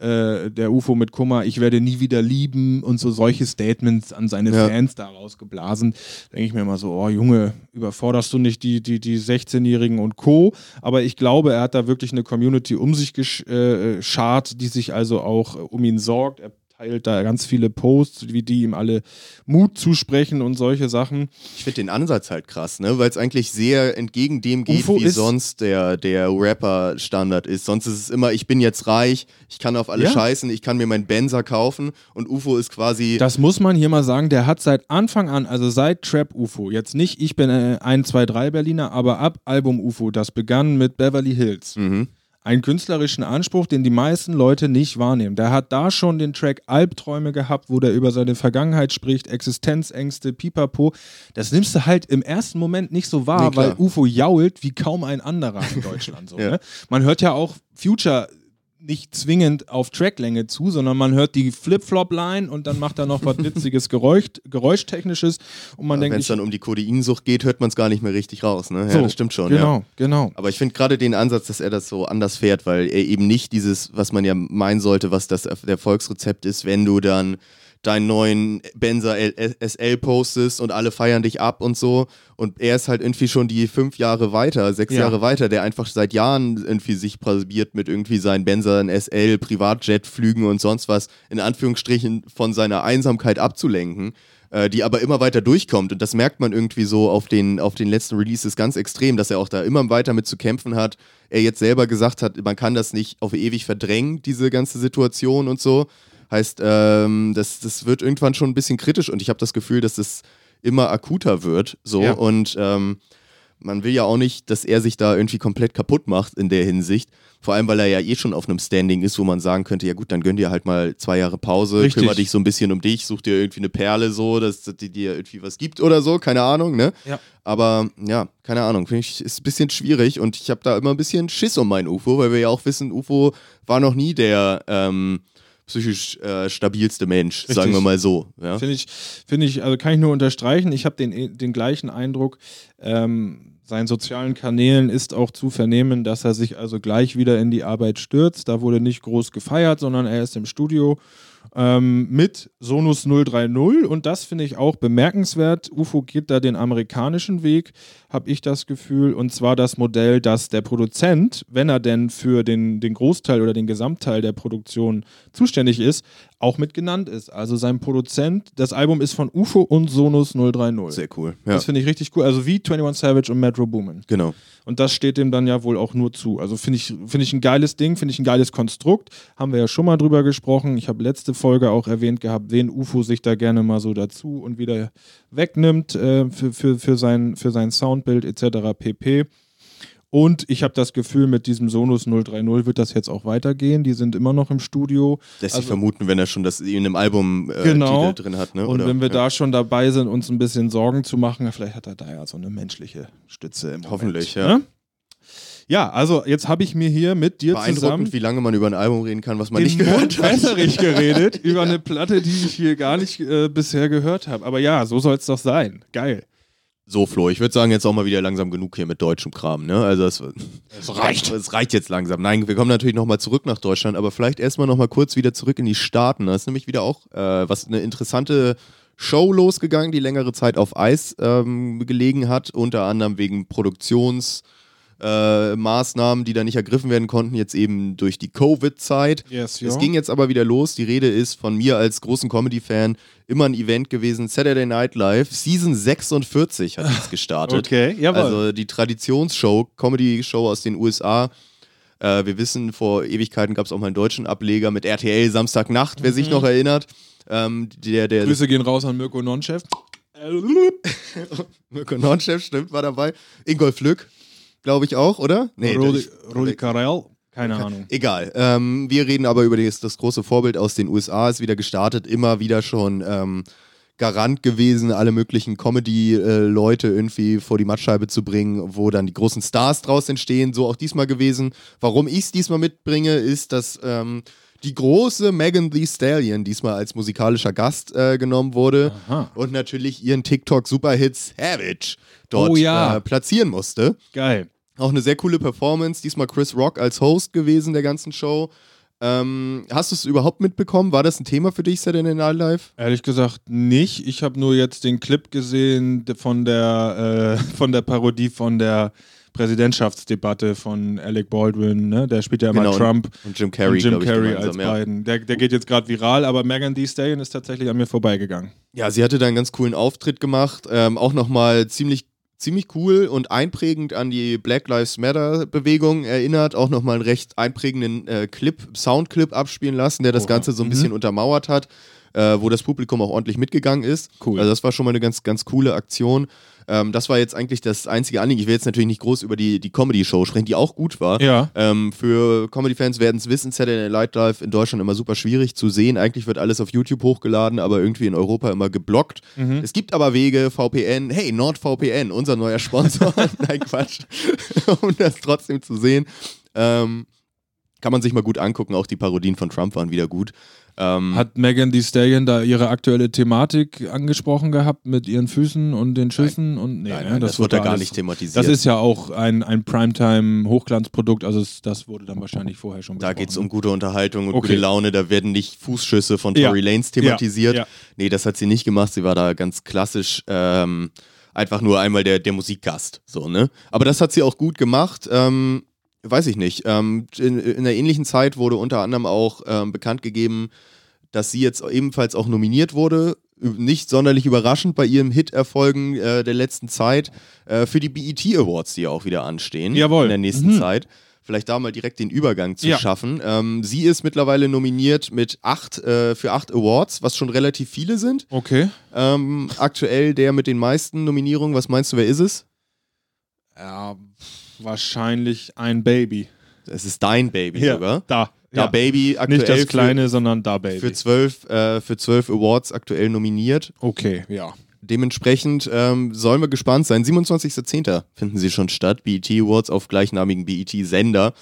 äh, der UFO mit Kummer, ich werde nie wieder lieben und so solche Statements an seine
Ja.
Fans da rausgeblasen. Denke ich mir immer so, oh Junge, überforderst du nicht die, die, die 16-Jährigen und Co. Aber ich glaube, er hat da wirklich eine Community um sich gesch äh, schart, die sich also auch äh, um ihn sorgt. Er teilt da ganz viele Posts, wie die ihm alle Mut zusprechen und solche Sachen.
Ich finde den Ansatz halt krass, ne? Weil es eigentlich sehr entgegen dem geht,
UFO
wie sonst der, der Rapper-Standard ist. Sonst ist es immer, ich bin jetzt reich, ich kann auf alle
Ja.
scheißen, ich kann mir meinen Benzer kaufen und UFO ist quasi.
Das muss man hier mal sagen, der hat seit Anfang an, also seit Trap UFO, jetzt nicht ich bin äh, 1, 2, 3 Berliner, aber ab Album UFO, das begann mit Beverly Hills.
mhm.
Einen künstlerischen Anspruch, den die meisten Leute nicht wahrnehmen. Der hat da schon den Track Albträume gehabt, wo der über seine Vergangenheit spricht, Existenzängste, Pipapo. Das nimmst du halt im ersten Moment nicht so wahr,
Nee,
weil UFO jault wie kaum ein anderer in Deutschland. So,
Ja.
ne? Man hört ja auch Future nicht zwingend auf Tracklänge zu, sondern man hört die Flip-Flop-Line und dann macht er noch was witziges Geräusch, Geräuschtechnisches und man
Wenn
denkt,
es dann um die Kodeinsucht geht, hört man es gar nicht mehr richtig raus, ne? Ja,
so,
das stimmt schon,
Genau,
ja.
genau.
Aber ich finde gerade den Ansatz, dass er das so anders fährt, weil er eben nicht dieses, was man ja meinen sollte, was das Erfolgsrezept ist, wenn du dann deinen neuen Benzer SL postest und alle feiern dich ab und so. Und er ist halt irgendwie schon die fünf Jahre weiter, sechs
Ja.
Jahre weiter, der einfach seit Jahren irgendwie sich probiert mit irgendwie seinen Benzer SL, Privatjetflügen und sonst was, in Anführungsstrichen von seiner Einsamkeit abzulenken äh, die aber immer weiter durchkommt. Und das merkt man irgendwie so auf den, auf den letzten Releases ganz extrem, dass er auch da immer weiter mit zu kämpfen hat. Er jetzt selber gesagt hat, man kann das nicht auf ewig verdrängen, diese ganze Situation und so. Heißt, ähm, das, das wird irgendwann schon ein bisschen kritisch und ich habe das Gefühl, dass das immer akuter wird. So
Ja.
und ähm, man will ja auch nicht, dass er sich da irgendwie komplett kaputt macht in der Hinsicht. Vor allem, weil er ja eh schon auf einem Standing ist, wo man sagen könnte, ja gut, dann gönn dir halt mal zwei Jahre Pause,
Richtig.
kümmere dich so ein bisschen um dich, such dir irgendwie eine Perle so, dass, dass die dir irgendwie was gibt oder so, keine Ahnung, ne?
Ja.
Aber ja, keine Ahnung, finde ich, ist ein bisschen schwierig und ich habe da immer ein bisschen Schiss um meinen UFO, weil wir ja auch wissen, UFO war noch nie der ähm, psychisch äh, stabilste Mensch,
Richtig.
sagen wir mal so. Ja?
Finde ich, finde ich, also kann ich nur unterstreichen. Ich habe den, den gleichen Eindruck. Ähm, seinen sozialen Kanälen ist auch zu vernehmen, dass er sich also gleich wieder in die Arbeit stürzt. Da wurde nicht groß gefeiert, sondern er ist im Studio ähm, mit Sonus 030 und das finde ich auch bemerkenswert. UFO geht da den amerikanischen Weg, habe ich das Gefühl, und zwar das Modell, dass der Produzent, wenn er denn für den, den Großteil oder den Gesamtteil der Produktion zuständig ist, auch mit genannt ist. Also sein Produzent, das Album ist von UFO und Sonus 030.
Sehr cool. Ja,
Das finde ich richtig cool. Also wie 21 Savage und Metro Boomin.
genau.
Und das steht dem dann ja wohl auch nur zu. Also finde ich, finde ich ein geiles Ding, finde ich ein geiles Konstrukt. Haben wir ja schon mal drüber gesprochen. Ich habe letzte Folge auch erwähnt gehabt, wen UFO sich da gerne mal so dazu und wieder wegnimmt äh, für, für, für, sein, für sein Soundbild etc. pp. Und ich habe das Gefühl, mit diesem Sonus 030 wird das jetzt auch weitergehen. Die sind immer noch im Studio.
Lässt sich
Also-
vermuten, wenn er schon das in einem Album äh,
Genau.
Titel drin hat. Ne?
Und
Oder?
wenn wir
ja.
da schon dabei sind, uns ein bisschen Sorgen zu machen, vielleicht hat er da ja so eine menschliche Stütze im Moment.
Hoffentlich, ja.
Ne? Ja, also jetzt habe ich mir hier mit dir zusammen
Beeindruckend, wie lange man über ein Album reden kann, was man nicht gehört hat.
wässrig geredet über eine Platte, die ich hier gar nicht äh, bisher gehört habe. Aber ja, so soll es doch sein. Geil.
So, Flo, ich würde sagen, jetzt auch mal wieder langsam genug hier mit deutschem Kram. Ne? Also, es
Es reicht.
Es reicht jetzt langsam. Nein, wir kommen natürlich nochmal zurück nach Deutschland, aber vielleicht erstmal nochmal kurz wieder zurück in die Staaten. Da ist nämlich wieder auch äh, was eine interessante Show losgegangen, die längere Zeit auf Eis ähm, gelegen hat, unter anderem wegen Produktionsmaßnahmen, äh, Maßnahmen, die da nicht ergriffen werden konnten, jetzt eben durch die Covid-Zeit.
Yes,
Es ging jetzt aber wieder los. Die Rede ist von mir als großen Comedy-Fan immer ein Event gewesen. Saturday Night Live, Season 46 hat jetzt gestartet.
Okay, jawohl.
Also die Traditionsshow, Comedy-Show aus den USA. Äh, wir wissen, vor Ewigkeiten gab es auch mal einen deutschen Ableger mit RTL Samstagnacht, wer sich noch erinnert. Ähm, der, der,
Grüße gehen raus an Mirko Nonchef.
Mirko Nonchef, stimmt, war dabei. Ingolf Lück, glaube ich auch, oder?
Rudi,
ich-
Rudi Carell, keine Ahnung.
Egal. Ähm, wir reden aber über das, das große Vorbild aus den USA, ist wieder gestartet, immer wieder schon ähm, Garant gewesen, alle möglichen Comedy-Leute irgendwie vor die Mattscheibe zu bringen, wo dann die großen Stars draus entstehen. So auch diesmal gewesen. Warum ich es diesmal mitbringe, ist, dass ähm, die große Megan Thee Stallion diesmal als musikalischer Gast äh, genommen wurde
Aha.
und natürlich ihren TikTok-Superhit Savage dort
Oh ja.
äh, platzieren musste.
Geil.
Auch eine sehr coole Performance. Diesmal Chris Rock als Host gewesen der ganzen Show. Ähm, hast du es überhaupt mitbekommen? War das ein Thema für dich, Saturday Night Live?
Ehrlich gesagt nicht. Ich habe nur jetzt den Clip gesehen von der, äh, von der Parodie von der Präsidentschaftsdebatte von Alec Baldwin. Ne? Der spielt ja immer
Genau,
Trump
Und Jim Carrey,
und Jim
ich,
Carrey
gemeinsam,
als
ja.
beiden. Der, der geht jetzt gerade viral, aber Megan Thee Stallion ist tatsächlich an mir vorbeigegangen.
Ja, sie hatte da einen ganz coolen Auftritt gemacht. Ähm, auch nochmal ziemlich, ziemlich cool und einprägend an die Black Lives Matter-Bewegung erinnert. Auch nochmal einen recht einprägenden äh, Clip, Soundclip abspielen lassen, der das
Oha.
Ganze so ein
Mhm.
bisschen untermauert hat, äh, wo das Publikum auch ordentlich mitgegangen ist.
Cool.
Also das war schon mal eine ganz, ganz coole Aktion. Ähm, das war jetzt eigentlich das einzige Anliegen. Ich will jetzt natürlich nicht groß über die, die Comedy-Show sprechen, die auch gut war.
Ja.
Ähm, für Comedy-Fans werden es wissen, Saturday Night Live in Deutschland immer super schwierig zu sehen. Eigentlich wird alles auf YouTube hochgeladen, aber irgendwie in Europa immer geblockt.
Mhm.
Es gibt aber Wege, VPN, hey, NordVPN, unser neuer Sponsor. Nein, Quatsch. um das trotzdem zu sehen. Ähm, kann man sich mal gut angucken. Auch die Parodien von Trump waren wieder gut. Ähm,
Hat Megan Thee Stallion da ihre aktuelle Thematik angesprochen gehabt mit ihren Füßen und den Schüssen? Und, nee,
nein,
ne,
nein, das, wird
da
da gar
alles-
nicht thematisiert.
Das ist ja auch ein, ein Primetime-Hochglanzprodukt, also es, das wurde dann wahrscheinlich vorher schon
Da
besprochen.
geht es um gute Unterhaltung und
Okay.
gute Laune. Da werden nicht Fußschüsse von
Ja.
Tory Lanes thematisiert.
Ja, ja.
Nee, das hat sie nicht gemacht. Sie war da ganz klassisch ähm, einfach nur einmal der, der Musikgast. So, ne? Aber das hat sie auch gut gemacht. Ähm, weiß ich nicht. Ähm, in, in einer ähnlichen Zeit wurde unter anderem auch ähm, bekannt gegeben, dass sie jetzt ebenfalls auch nominiert wurde. Nicht sonderlich überraschend bei ihrem Hit-Erfolgen äh, der letzten Zeit äh, für die BET Awards, die ja auch wieder anstehen
Jawohl.
in der nächsten
Mhm.
Zeit. Vielleicht da mal direkt den Übergang zu
Ja.
schaffen. Ähm, sie ist mittlerweile nominiert mit acht, äh, für acht Awards, was schon relativ viele sind.
Okay.
Ähm, aktuell der mit den meisten Nominierungen. Was meinst du, wer ist es?
Ja, wahrscheinlich ein Baby.
Es ist dein Baby sogar.
Da.
Da
ja.
Baby aktuell
Nicht das kleine, sondern da Baby.
für, für, zwölf, äh, für zwölf Awards aktuell nominiert.
okay, ja.
Dementsprechend ähm, sollen wir gespannt sein. 27.10. finden sie schon statt. BET Awards auf gleichnamigen BET-Sender.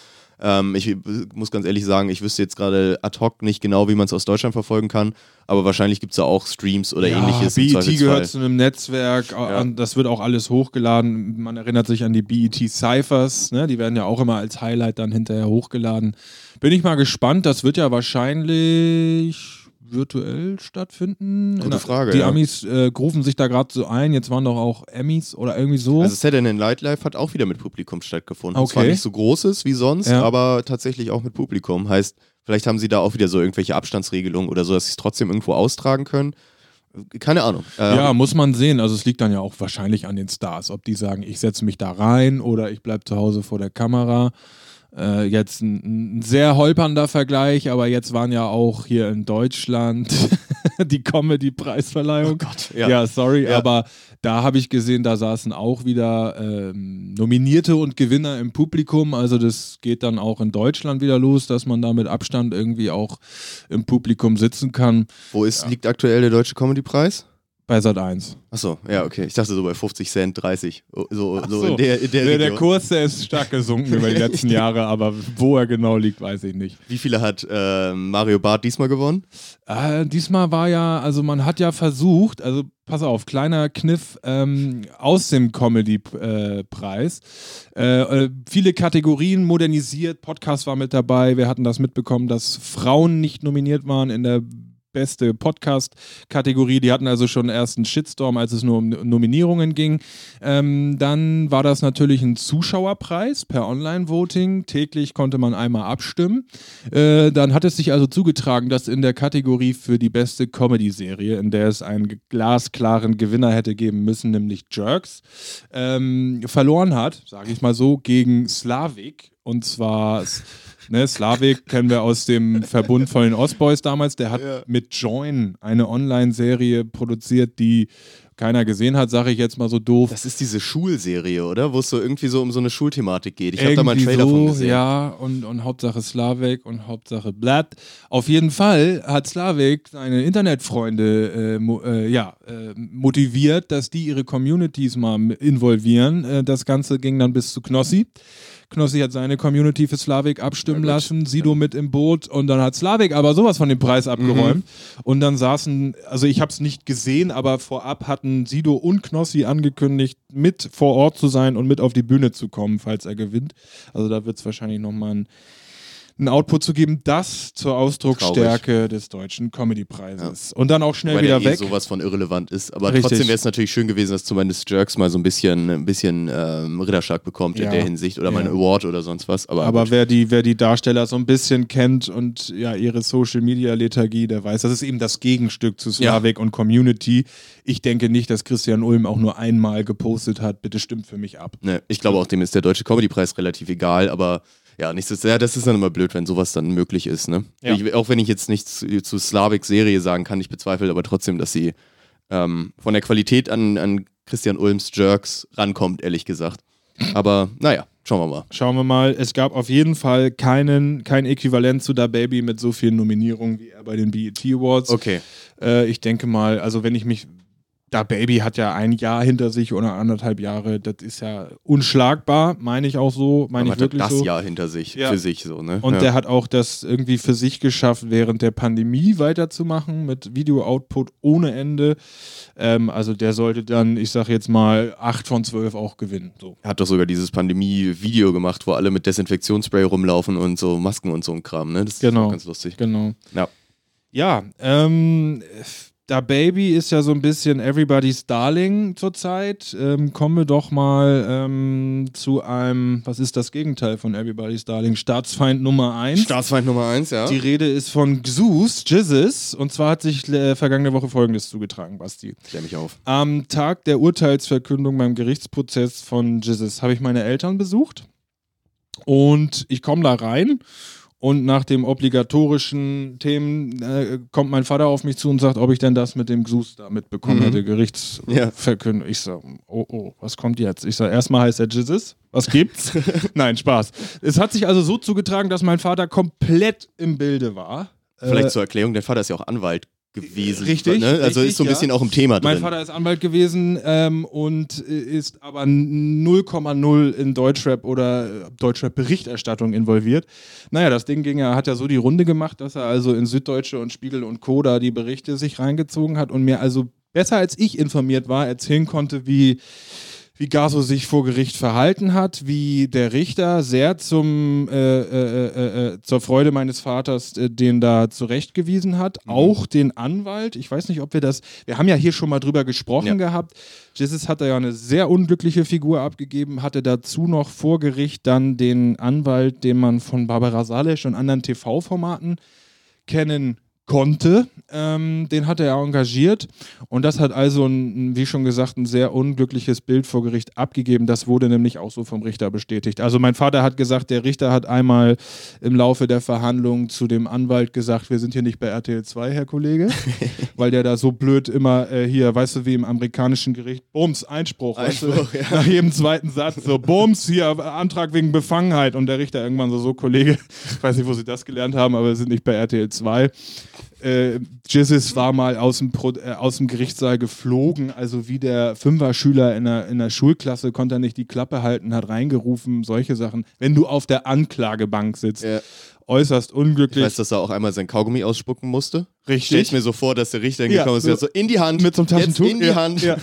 Ähm, ich muss ganz ehrlich sagen, ich wüsste jetzt gerade ad hoc nicht genau, wie man es aus Deutschland verfolgen kann. Aber wahrscheinlich gibt es da auch Streams oder
ja,
ähnliches.
BET gehört zu einem Netzwerk, an- das wird auch alles hochgeladen. Man erinnert sich an die BET Cyphers, ne? die werden ja auch immer als Highlight dann hinterher hochgeladen. Bin ich mal gespannt, das wird ja wahrscheinlich virtuell stattfinden.
Gute Frage,
Die
ja.
Amis äh, grufen sich da gerade so ein, jetzt waren doch auch Emmys oder irgendwie so.
Also Saturday Night Live hat auch wieder mit Publikum stattgefunden.
Okay.
Zwar nicht so großes wie sonst,
Ja.
aber tatsächlich auch mit Publikum. Heißt, vielleicht haben sie da auch wieder so irgendwelche Abstandsregelungen oder so, dass sie es trotzdem irgendwo austragen können. Keine Ahnung. Ähm,
Ja, muss man sehen. Also es liegt dann ja auch wahrscheinlich an den Stars, ob die sagen, ich setze mich da rein oder ich bleibe zu Hause vor der Kamera. Äh, jetzt ein, ein sehr holpernder Vergleich, aber jetzt waren ja auch hier in Deutschland die Comedy-Preisverleihung.
Oh Gott,
ja.
ja.
sorry,
Ja.
aber da habe ich gesehen, da saßen auch wieder ähm, Nominierte und Gewinner im Publikum. Also das geht dann auch in Deutschland wieder los, dass man da mit Abstand irgendwie auch im Publikum sitzen kann.
Wo ist, liegt aktuell der Deutsche Comedy-Preis?
Bei Sat 1.
Achso, ja, okay. Ich dachte so bei 50 Cent, 30. So, so,
so.
in der, in der,
Der, der. Kurs, der ist stark gesunken über die letzten Jahre, aber wo er genau liegt, weiß ich nicht.
Wie viele hat äh, Mario Barth diesmal gewonnen?
Äh, diesmal war ja, also man hat ja versucht, also pass auf, kleiner Kniff ähm, aus dem Comedy-Preis. Äh, äh, viele Kategorien modernisiert, Podcast war mit dabei, wir hatten das mitbekommen, dass Frauen nicht nominiert waren in der beste Podcast-Kategorie. Die hatten also schon erst einen Shitstorm, als es nur um Nominierungen ging. Ähm, dann war das natürlich ein Zuschauerpreis per Online-Voting. Täglich konnte man einmal abstimmen. Äh, dann hat es sich also zugetragen, dass in der Kategorie für die beste Comedy-Serie, in der es einen glasklaren Gewinner hätte geben müssen, nämlich Jerks, ähm, verloren hat, sage ich mal so, gegen Slavik. Und zwar, ne, Slavik kennen wir aus dem Verbund von den Ostboys damals. Der hat
Ja.
mit Join eine Online-Serie produziert, die keiner gesehen hat, sage ich jetzt mal so doof.
Das ist diese Schulserie, oder? Wo es so irgendwie so um so eine Schulthematik geht. Ich habe da mal einen Trailer von
so,
gesehen.
Ja, und, und Hauptsache Slavik und Hauptsache Blatt. Auf jeden Fall hat Slavik seine Internetfreunde äh, mo äh, ja, äh, motiviert, dass die ihre Communities mal involvieren. Äh, das Ganze ging dann bis zu Knossi. Knossi hat seine Community für Slavik abstimmen lassen, Sido mit im Boot und dann hat Slavik aber sowas von dem Preis abgeräumt. Und dann saßen, also ich habe es nicht gesehen, aber vorab hatten Sido und Knossi angekündigt, mit vor Ort zu sein und mit auf die Bühne zu kommen, falls er gewinnt. Also da wird es wahrscheinlich nochmal ein einen Output zu geben, das zur Ausdrucksstärke des deutschen Comedy-Preises. Und dann auch schnell
Weil der
wieder
eh
weg.
sowas von irrelevant ist. Aber
Richtig.
trotzdem wäre es natürlich schön gewesen, dass zumindest Jerks mal so ein bisschen, ein bisschen ähm, Ritterschlag bekommt
Ja.
in der Hinsicht oder mal
Ja.
einen Award oder sonst was. Aber,
Aber wer die, wer die Darsteller so ein bisschen kennt und ja ihre Social Media Lethargie, der weiß, das ist eben das Gegenstück zu Slavik und Community. Ich denke nicht, dass Christian Ulm auch nur einmal gepostet hat, bitte stimmt für mich ab.
Ne, ich glaube auch, dem ist der Deutsche Comedy-Preis relativ egal, aber ja, nichtsdestotrotz, ja, das ist dann immer blöd, wenn sowas dann möglich ist. Ne?
Ja.
Ich, auch wenn ich jetzt nichts zu, zu Slavik-Serie sagen kann, ich bezweifle aber trotzdem, dass sie ähm, von der Qualität an, an Christian Ulms Jerks rankommt, ehrlich gesagt. Aber naja, schauen wir mal.
Schauen wir mal, es gab auf jeden Fall keinen, kein Äquivalent zu Da Baby mit so vielen Nominierungen wie er bei den BET Awards.
Okay.
Äh, ich denke mal, also wenn ich mich. Da Baby hat ja ein Jahr hinter sich oder anderthalb Jahre, das ist ja unschlagbar, meine ich auch so, meine ich
hat
wirklich
das
so.
Jahr hinter sich,
Ja.
für sich so, ne?
Und
ja.
der hat auch das irgendwie für sich geschafft, während der Pandemie weiterzumachen mit Video-Output ohne Ende. Ähm, also der sollte dann, ich sag jetzt mal, 8 von 12 auch gewinnen. So.
hat doch sogar dieses Pandemie-Video gemacht, wo alle mit Desinfektionsspray rumlaufen und so Masken und so ein Kram, ne? Das ist
Genau.
auch ganz lustig.
Genau.
Ja.
Ja, ähm, da Baby ist ja so ein bisschen Everybody's Darling zurzeit. Ähm, kommen wir doch mal ähm, zu einem, was ist das Gegenteil von Everybody's Darling? Staatsfeind Nummer 1.
Staatsfeind Nummer eins, ja.
Die Rede ist von Xus, Jizzes, und zwar hat sich äh, vergangene Woche folgendes zugetragen, Basti.
Klär mich auf.
Am Tag der Urteilsverkündung beim Gerichtsprozess von Jizzes habe ich meine Eltern besucht und ich komme da rein und nach dem obligatorischen Themen äh, kommt mein Vater auf mich zu und sagt, ob ich denn das mit dem Xus da mitbekommen
Mhm.
hätte,
Ja.
Gerichtsverkündung. Ich so, oh, oh, was kommt jetzt? Ich sage, erstmal heißt er Jizzes, was gibt's? Nein, Spaß. Es hat sich also so zugetragen, dass mein Vater komplett im Bilde war.
Vielleicht
Äh,
zur Erklärung, der Vater ist ja auch Anwalt gewesen.
Richtig,
Ne? Also
richtig,
ist so ein
ja.
bisschen auch im Thema drin.
Mein Vater ist Anwalt gewesen ähm, und äh, ist aber 0,0 in Deutschrap oder äh, Deutschrap-Berichterstattung involviert. Naja, das Ding ging ja, hat ja so die Runde gemacht, dass er also in Süddeutsche und Spiegel und Co. da die Berichte sich reingezogen hat und mir also besser als ich informiert war, erzählen konnte, wie wie Gaso sich vor Gericht verhalten hat, wie der Richter sehr zum, äh, äh, äh, äh, zur Freude meines Vaters äh, den da zurechtgewiesen hat. Auch den Anwalt. Ich weiß nicht, ob wir das. Wir haben ja hier schon mal drüber gesprochen
Ja.
gehabt. Jesus hat da ja eine sehr unglückliche Figur abgegeben, hatte dazu noch vor Gericht dann den Anwalt, den man von Barbara Salesch und anderen TV-Formaten kennen konnte. Ähm, den hat er engagiert und das hat also, ein, wie schon gesagt, ein sehr unglückliches Bild vor Gericht abgegeben. Das wurde nämlich auch so vom Richter bestätigt. Also mein Vater hat gesagt, der Richter hat einmal im Laufe der Verhandlung zu dem Anwalt gesagt, wir sind hier nicht bei RTL 2, Herr Kollege, weil der da so blöd immer äh, hier, weißt du, wie im amerikanischen Gericht, Bums, Einspruch, weißt
Einspruch,
du,
ja.
nach jedem zweiten Satz so, Bums, hier, Antrag wegen Befangenheit und der Richter irgendwann so, so Kollege, ich weiß nicht, wo sie das gelernt haben, aber wir sind nicht bei RTL 2 äh, Jizzes war mal aus dem, Pro, äh, aus dem Gerichtssaal geflogen, also wie der Fünfer-Schüler in der, in der Schulklasse konnte er nicht die Klappe halten, hat reingerufen, solche Sachen. Wenn du auf der Anklagebank sitzt,
Ja.
äußerst
Ich
unglücklich.
weiß, dass er auch einmal sein Kaugummi ausspucken musste.
Richtig.
Stell's mir so vor, dass der Richter hingekommen ist
so-
so in die Hand.
mit so einem Taschentuch
in die
ja,
Hand.
Ja.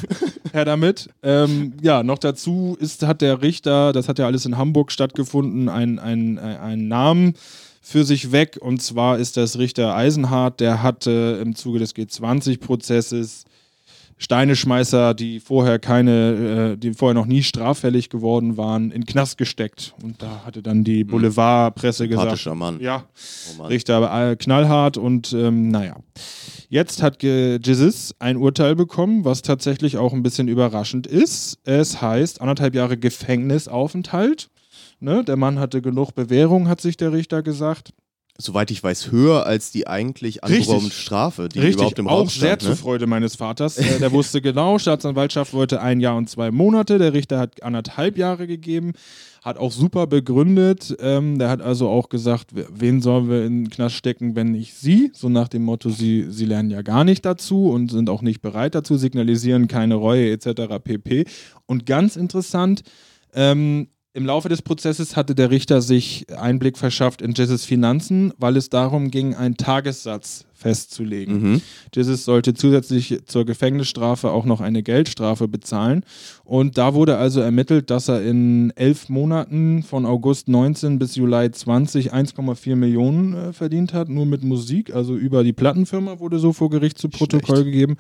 Her damit. Ähm, ja, noch dazu ist, hat der Richter, das hat ja alles in Hamburg stattgefunden, einen ein, ein Namen für sich weg. Und zwar ist das Richter Eisenhardt, der hatte im Zuge des G20-Prozesses Steineschmeißer, die vorher keine, äh, die vorher noch nie straffällig geworden waren, in Knast gesteckt. Und da hatte dann die Boulevardpresse gesagt,
Sympathischer Mann.
ja,
Oh Mann.
Richter äh, knallhart und ähm, naja. Jetzt hat Jesus ein Urteil bekommen, was tatsächlich auch ein bisschen überraschend ist. Es heißt anderthalb Jahre Gefängnisaufenthalt. Ne? Der Mann hatte genug Bewährung, hat sich der Richter gesagt.
soweit ich weiß, höher als die eigentlich anberaumte Strafe, die
Richtig,
überhaupt im
auch
Raum
sehr
stand.
zur
Ne?
Freude meines Vaters. Äh, der wusste genau, Staatsanwaltschaft wollte ein Jahr und zwei Monate, der Richter hat anderthalb Jahre gegeben, hat auch super begründet. Ähm, der hat also auch gesagt, wen sollen wir in den Knast stecken, wenn nicht Sie? So nach dem Motto, Sie, Sie lernen ja gar nicht dazu und sind auch nicht bereit dazu, signalisieren keine Reue etc. pp. Und ganz interessant, ähm, im Laufe des Prozesses hatte der Richter sich Einblick verschafft in Jizzes Finanzen, weil es darum ging, einen Tagessatz festzulegen.
Mhm.
Jesus sollte zusätzlich zur Gefängnisstrafe auch noch eine Geldstrafe bezahlen. Und da wurde also ermittelt, dass er in elf Monaten von August 19 bis Juli 20 1,4 Millionen äh, verdient hat, nur mit Musik. Also über die Plattenfirma wurde so vor Gericht zu Protokoll
Schlecht.
gegeben.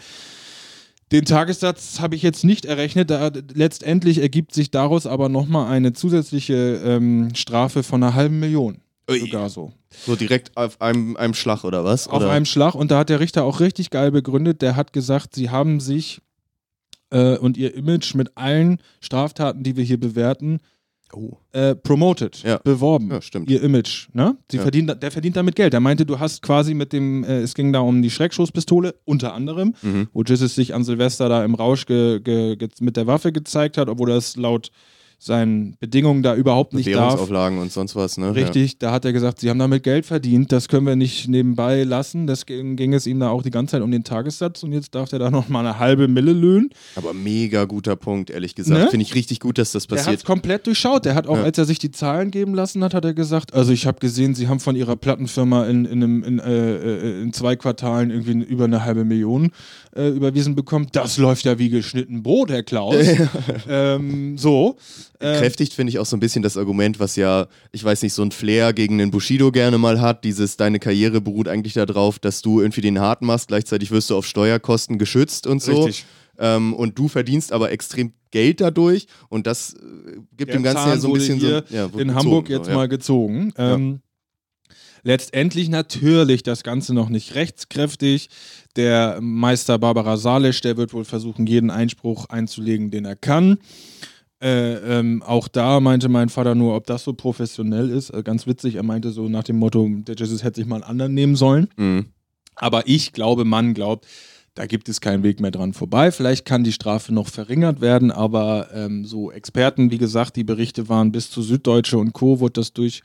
Den Tagessatz habe ich jetzt nicht errechnet. Da, letztendlich ergibt sich daraus aber nochmal eine zusätzliche ähm, Strafe von einer halben Million.
Ui.
Sogar so
So direkt auf einem, einem Schlag oder was?
auf
oder?
einem Schlag. Und da hat der Richter auch richtig geil begründet. Der hat gesagt, sie haben sich äh, und ihr Image mit allen Straftaten, die wir hier bewerten,
oh.
äh, promoted,
Ja.
beworben.
Ja, stimmt.
Ihr Image. Ne? Sie
Ja.
verdient, der verdient damit Geld. Er meinte, du hast quasi mit dem, äh, es ging da um die Schreckschusspistole, unter anderem,
Mhm.
wo Jesus sich an Silvester da im Rausch ge, ge, ge, mit der Waffe gezeigt hat, obwohl das laut seinen Bedingungen da überhaupt nicht darf.
Währungsauflagen und sonst was, ne?
Richtig, da hat er gesagt, sie haben damit Geld verdient, das können wir nicht nebenbei lassen. Deswegen ging es ihm da auch die ganze Zeit um den Tagessatz und jetzt darf er da noch mal eine halbe Mille löhnen.
Ja. Aber mega guter Punkt, ehrlich gesagt.
Ne?
Finde ich richtig gut, dass das
Der hat es
passiert.
komplett durchschaut. Der hat auch,
Ja.
als er sich die Zahlen geben lassen hat, hat er gesagt, also ich habe gesehen, sie haben von ihrer Plattenfirma in, in, einem, in, äh, äh, in zwei Quartalen irgendwie über eine halbe Million äh, überwiesen bekommen. Das läuft ja wie geschnitten Brot, Herr Klaus. ähm, so. Ähm,
Kräftigt finde ich auch so ein bisschen das Argument, was ja, ich weiß nicht, so ein Flair gegen den Bushido gerne mal hat. Dieses, deine Karriere beruht eigentlich darauf, dass du irgendwie den Harten machst, gleichzeitig wirst du auf Steuerkosten geschützt und so.
Richtig.
Ähm, und du verdienst aber extrem Geld dadurch und das äh, gibt
Der
dem Ganzen ja
Zahn
so ein bisschen
hier
so. Ja,
in
gezogen,
Hamburg jetzt
ja.
mal gezogen. Ähm, letztendlich natürlich das Ganze noch nicht rechtskräftig. Der Meister Barbara Salisch, der wird wohl versuchen, jeden Einspruch einzulegen, den er kann. Äh, ähm, auch da meinte mein Vater nur, ob das so professionell ist. Äh, ganz witzig, er meinte so nach dem Motto, der Jesus hätte sich mal einen anderen nehmen sollen.
Mhm.
Aber ich glaube, Mann glaubt, da gibt es keinen Weg mehr dran vorbei. Vielleicht kann die Strafe noch verringert werden, aber ähm, so Experten, wie gesagt, die Berichte waren bis zu Süddeutsche und Co. wurde das durch,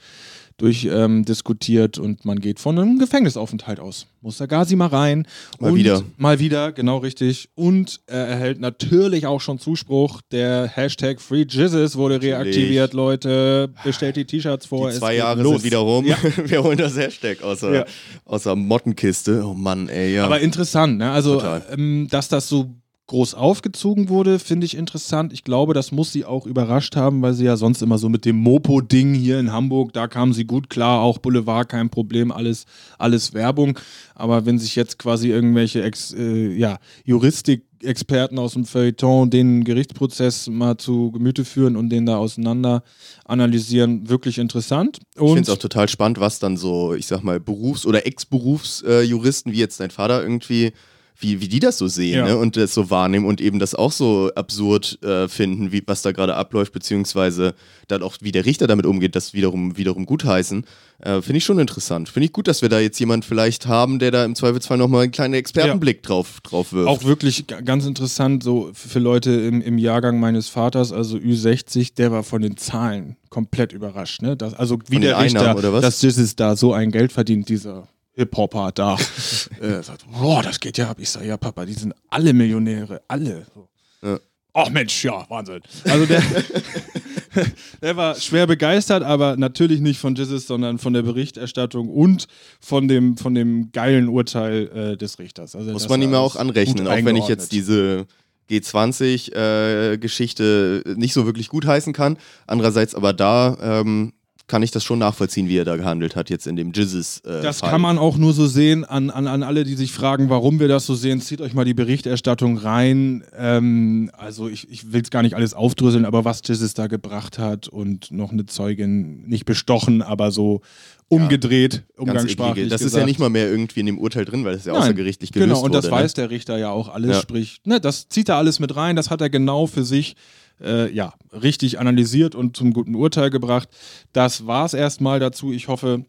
durch ähm, diskutiert und man geht von einem Gefängnisaufenthalt aus. Muss der Gazi mal rein.
Mal
und
wieder.
Mal wieder, genau richtig. Und er erhält natürlich auch schon Zuspruch. Der Hashtag Free Jesus wurde reaktiviert, Leute. Bestellt die T-Shirts vor.
Die zwei Jahre
los.
sind wieder rum.
Ja.
Wir holen das Hashtag aus der,
Ja.
aus der Mottenkiste. Oh Mann, ey, ja.
Aber interessant, ne? Also, ähm, dass das so groß aufgezogen wurde, finde ich interessant. Ich glaube, das muss sie auch überrascht haben, weil sie ja sonst immer so mit dem Mopo-Ding hier in Hamburg, da kamen sie gut klar, auch Boulevard kein Problem, alles, alles Werbung. Aber wenn sich jetzt quasi irgendwelche Ex, äh, ja, Juristik-Experten aus dem Feuilleton den Gerichtsprozess mal zu Gemüte führen und den da auseinander analysieren, wirklich interessant.
Ich
Und
finde es auch total spannend, was dann so, ich sag mal, Berufs- oder Ex-Berufsjuristen, wie jetzt dein Vater irgendwie, wie, wie die das so sehen
Ja.
ne? und das so wahrnehmen und eben das auch so absurd äh, finden, wie, was da gerade abläuft, beziehungsweise dann auch, wie der Richter damit umgeht, das wiederum, wiederum gutheißen. Äh, finde ich schon interessant. Finde ich gut, dass wir da jetzt jemand vielleicht haben, der da im Zweifelsfall nochmal einen kleinen Expertenblick drauf, drauf wirft.
Auch wirklich ganz interessant, so für Leute im, im Jahrgang meines Vaters, also Ü60, der war von den Zahlen komplett überrascht. Ne? Das, also wie
Von
der Richter,
Einnahmen, was?
dass Jesus da so ein Geld verdient, dieser Hip-Hopper da. äh, sagt, boah, das geht ja ab. Ich sage, ja, Papa, die sind alle Millionäre, alle. So.
Ja.
Ach Mensch, ja, Wahnsinn. Also der, der war schwer begeistert, aber natürlich nicht von Jesus, sondern von der Berichterstattung und von dem, von dem geilen Urteil äh, des Richters. Also
Muss man ihm ja auch anrechnen, auch wenn ich jetzt diese G20-Geschichte nicht so wirklich gut heißen kann. Andererseits aber da ähm, kann ich das schon nachvollziehen, wie er da gehandelt hat, jetzt in dem Jizzes. Äh,
Das
Fall.
kann man auch nur so sehen an, an, an alle, die sich fragen, warum wir das so sehen. Zieht euch mal die Berichterstattung rein. Ähm, also ich, ich will es gar nicht alles aufdröseln, aber was Jesus da gebracht hat und noch eine Zeugin nicht bestochen, aber so umgedreht,
Ganz
umgangssprachlich.
Das ist
gesagt.
ja nicht mal mehr irgendwie in dem Urteil drin, weil das ja
Nein,
außergerichtlich gelöst
Genau, und das
wurde. ne?
weiß der Richter ja auch alles.
Ja.
Sprich, ne, das zieht er alles mit rein, das hat er genau für sich äh, ja, richtig analysiert und zum guten Urteil gebracht. Das war es erstmal dazu. Ich hoffe,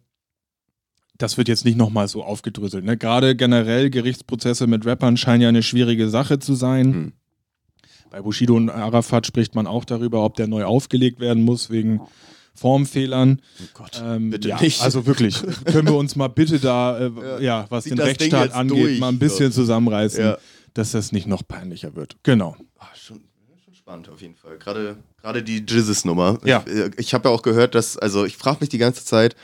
das wird jetzt nicht nochmal so aufgedröselt. Ne? Gerade generell Gerichtsprozesse mit Rappern scheinen ja eine schwierige Sache zu sein.
Hm.
Bei Bushido und Arafat spricht man auch darüber, ob der neu aufgelegt werden muss wegen Formfehlern.
Oh Gott,
Ähm,
bitte
ja,
nicht.
Also wirklich, können wir uns mal bitte da, äh, ja. was
Zieht
den Rechtsstaat angeht,
durch,
mal ein bisschen zusammenreißen,
Ja.
dass das nicht noch peinlicher wird. Genau.
Ah, schon, spannend auf jeden Fall. Gerade, gerade die Jizzes-Nummer.
Ja.
Ich, äh, ich habe ja auch gehört, dass, also ich frage mich die ganze Zeit,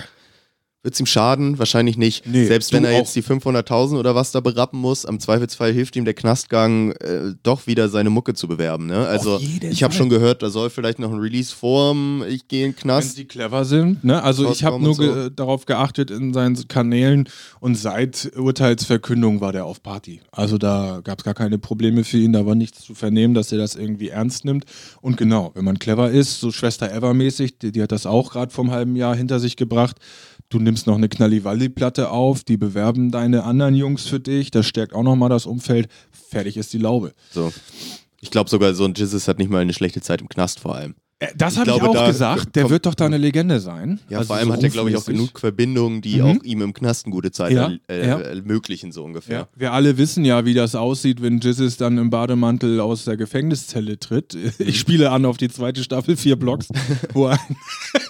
wird es ihm schaden? Wahrscheinlich nicht.
Nee,
Selbst wenn er jetzt die 500.000 oder was da berappen muss, am Zweifelsfall hilft ihm der Knastgang äh, doch wieder seine Mucke zu bewerben. Ne? Also ich habe schon gehört, da soll vielleicht noch ein Release vorm Ich gehe in den
Wenn
Knast.
sie clever sind. Ne? Also ich habe nur
so.
ge darauf geachtet in seinen Kanälen und seit Urteilsverkündung war der auf Party. Also da gab es gar keine Probleme für ihn, da war nichts zu vernehmen, dass er das irgendwie ernst nimmt. Und genau, wenn man clever ist, so Schwester Ever-mäßig, die, die hat das auch gerade vom halben Jahr hinter sich gebracht. Du nimmst noch eine Knallivalli-Platte auf, die bewerben deine anderen Jungs für dich, das stärkt auch nochmal das Umfeld. Fertig ist die Laube.
So. Ich glaube sogar, so ein Jizzes hat nicht mal eine schlechte Zeit im Knast vor allem.
Äh, Das
Ich
habe ich,
glaube,
auch
da
gesagt, der wird doch da eine Legende sein.
Ja,
Also
vor allem
so
hat er, glaube ich, auch genug Verbindungen, die
Mhm.
auch ihm im Knast eine gute Zeit
Ja,
äh,
ja.
ermöglichen, so ungefähr.
Ja. Wir alle wissen ja, wie das aussieht, wenn Jizzes dann im Bademantel aus der Gefängniszelle tritt. Ich spiele an auf die zweite Staffel, vier Blocks, wo er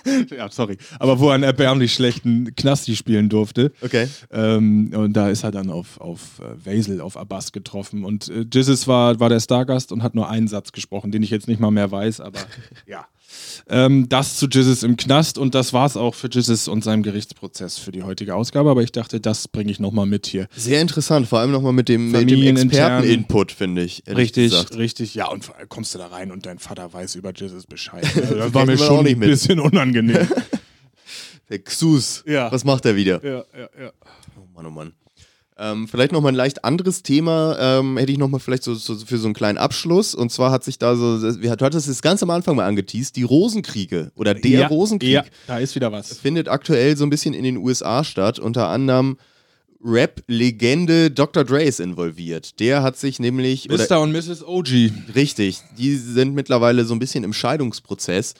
einen, ja, sorry, aber wo er einen erbärmlich schlechten Knasti spielen durfte.
Okay.
Ähm, und da ist er dann auf, auf äh, Vasil, auf Abbas getroffen. Und äh, Jizzes war, war der Stargast und hat nur einen Satz gesprochen, den ich jetzt nicht mal mehr weiß, aber ja. Ähm, das zu Jizzes im Knast und das war's auch für Jizzes und seinem Gerichtsprozess für die heutige Ausgabe. Aber ich dachte, das bringe ich nochmal mit hier.
Sehr interessant, vor allem nochmal mit dem, mit dem. Experten-Input, finde ich.
Richtig,
gesagt.
richtig. Ja, und kommst du da rein und dein Vater weiß über Jesus Bescheid. Also das war mir schon ein bisschen unangenehm.
Der Xus.
Ja.
Was macht er wieder?
ja, ja, ja.
Oh Mann, oh Mann. Ähm, vielleicht nochmal ein leicht anderes Thema, ähm, hätte ich nochmal vielleicht so, so für so einen kleinen Abschluss. Und zwar hat sich da so, du hattest es ganz am Anfang mal angeteased, die Rosenkriege oder der
ja,
Rosenkrieg
Ja, da ist wieder was.
findet aktuell so ein bisschen in den USA statt. Unter anderem Rap-Legende Dr. Dre ist involviert. Der hat sich nämlich.
Mr. und Mrs. OG.
Richtig, die sind mittlerweile so ein bisschen im Scheidungsprozess.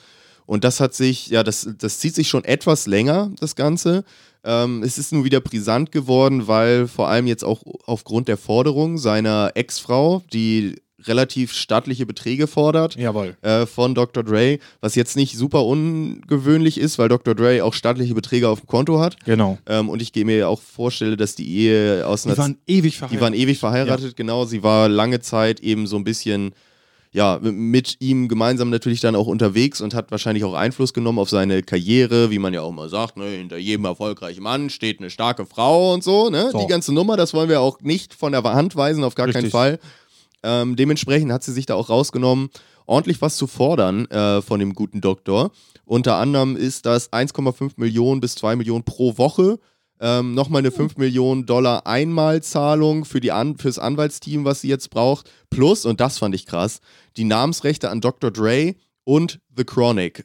Und das hat sich, ja, das, das zieht sich schon etwas länger, das Ganze. Ähm, es ist nun wieder brisant geworden, weil vor allem jetzt auch aufgrund der Forderung seiner Ex-Frau, die relativ stattliche Beträge fordert,
Jawohl.
äh, von Dr. Dre, was jetzt nicht super ungewöhnlich ist, weil Dr. Dre auch stattliche Beträge auf dem Konto hat.
Genau.
Ähm, und ich mir auch vorstelle, dass die Ehe aus einer
Die waren ewig verheiratet.
die waren ewig verheiratet, genau. Sie war lange Zeit eben so ein bisschen, ja, mit ihm gemeinsam natürlich dann auch unterwegs und hat wahrscheinlich auch Einfluss genommen auf seine Karriere, wie man ja auch mal sagt, ne, hinter jedem erfolgreichen Mann steht eine starke Frau und so, ne?
So.
Die ganze Nummer, das wollen wir auch nicht von der Hand weisen, auf gar keinen
Richtig.
Fall. Ähm, dementsprechend hat sie sich da auch rausgenommen, ordentlich was zu fordern äh, von dem guten Doktor. Unter anderem ist das 1,5 Millionen bis 2 Millionen pro Woche. Ähm, Nochmal eine 5 Millionen Dollar Einmalzahlung für die An fürs Anwaltsteam, was sie jetzt braucht. Plus, und das fand ich krass, die Namensrechte an Dr. Dre und The Chronic.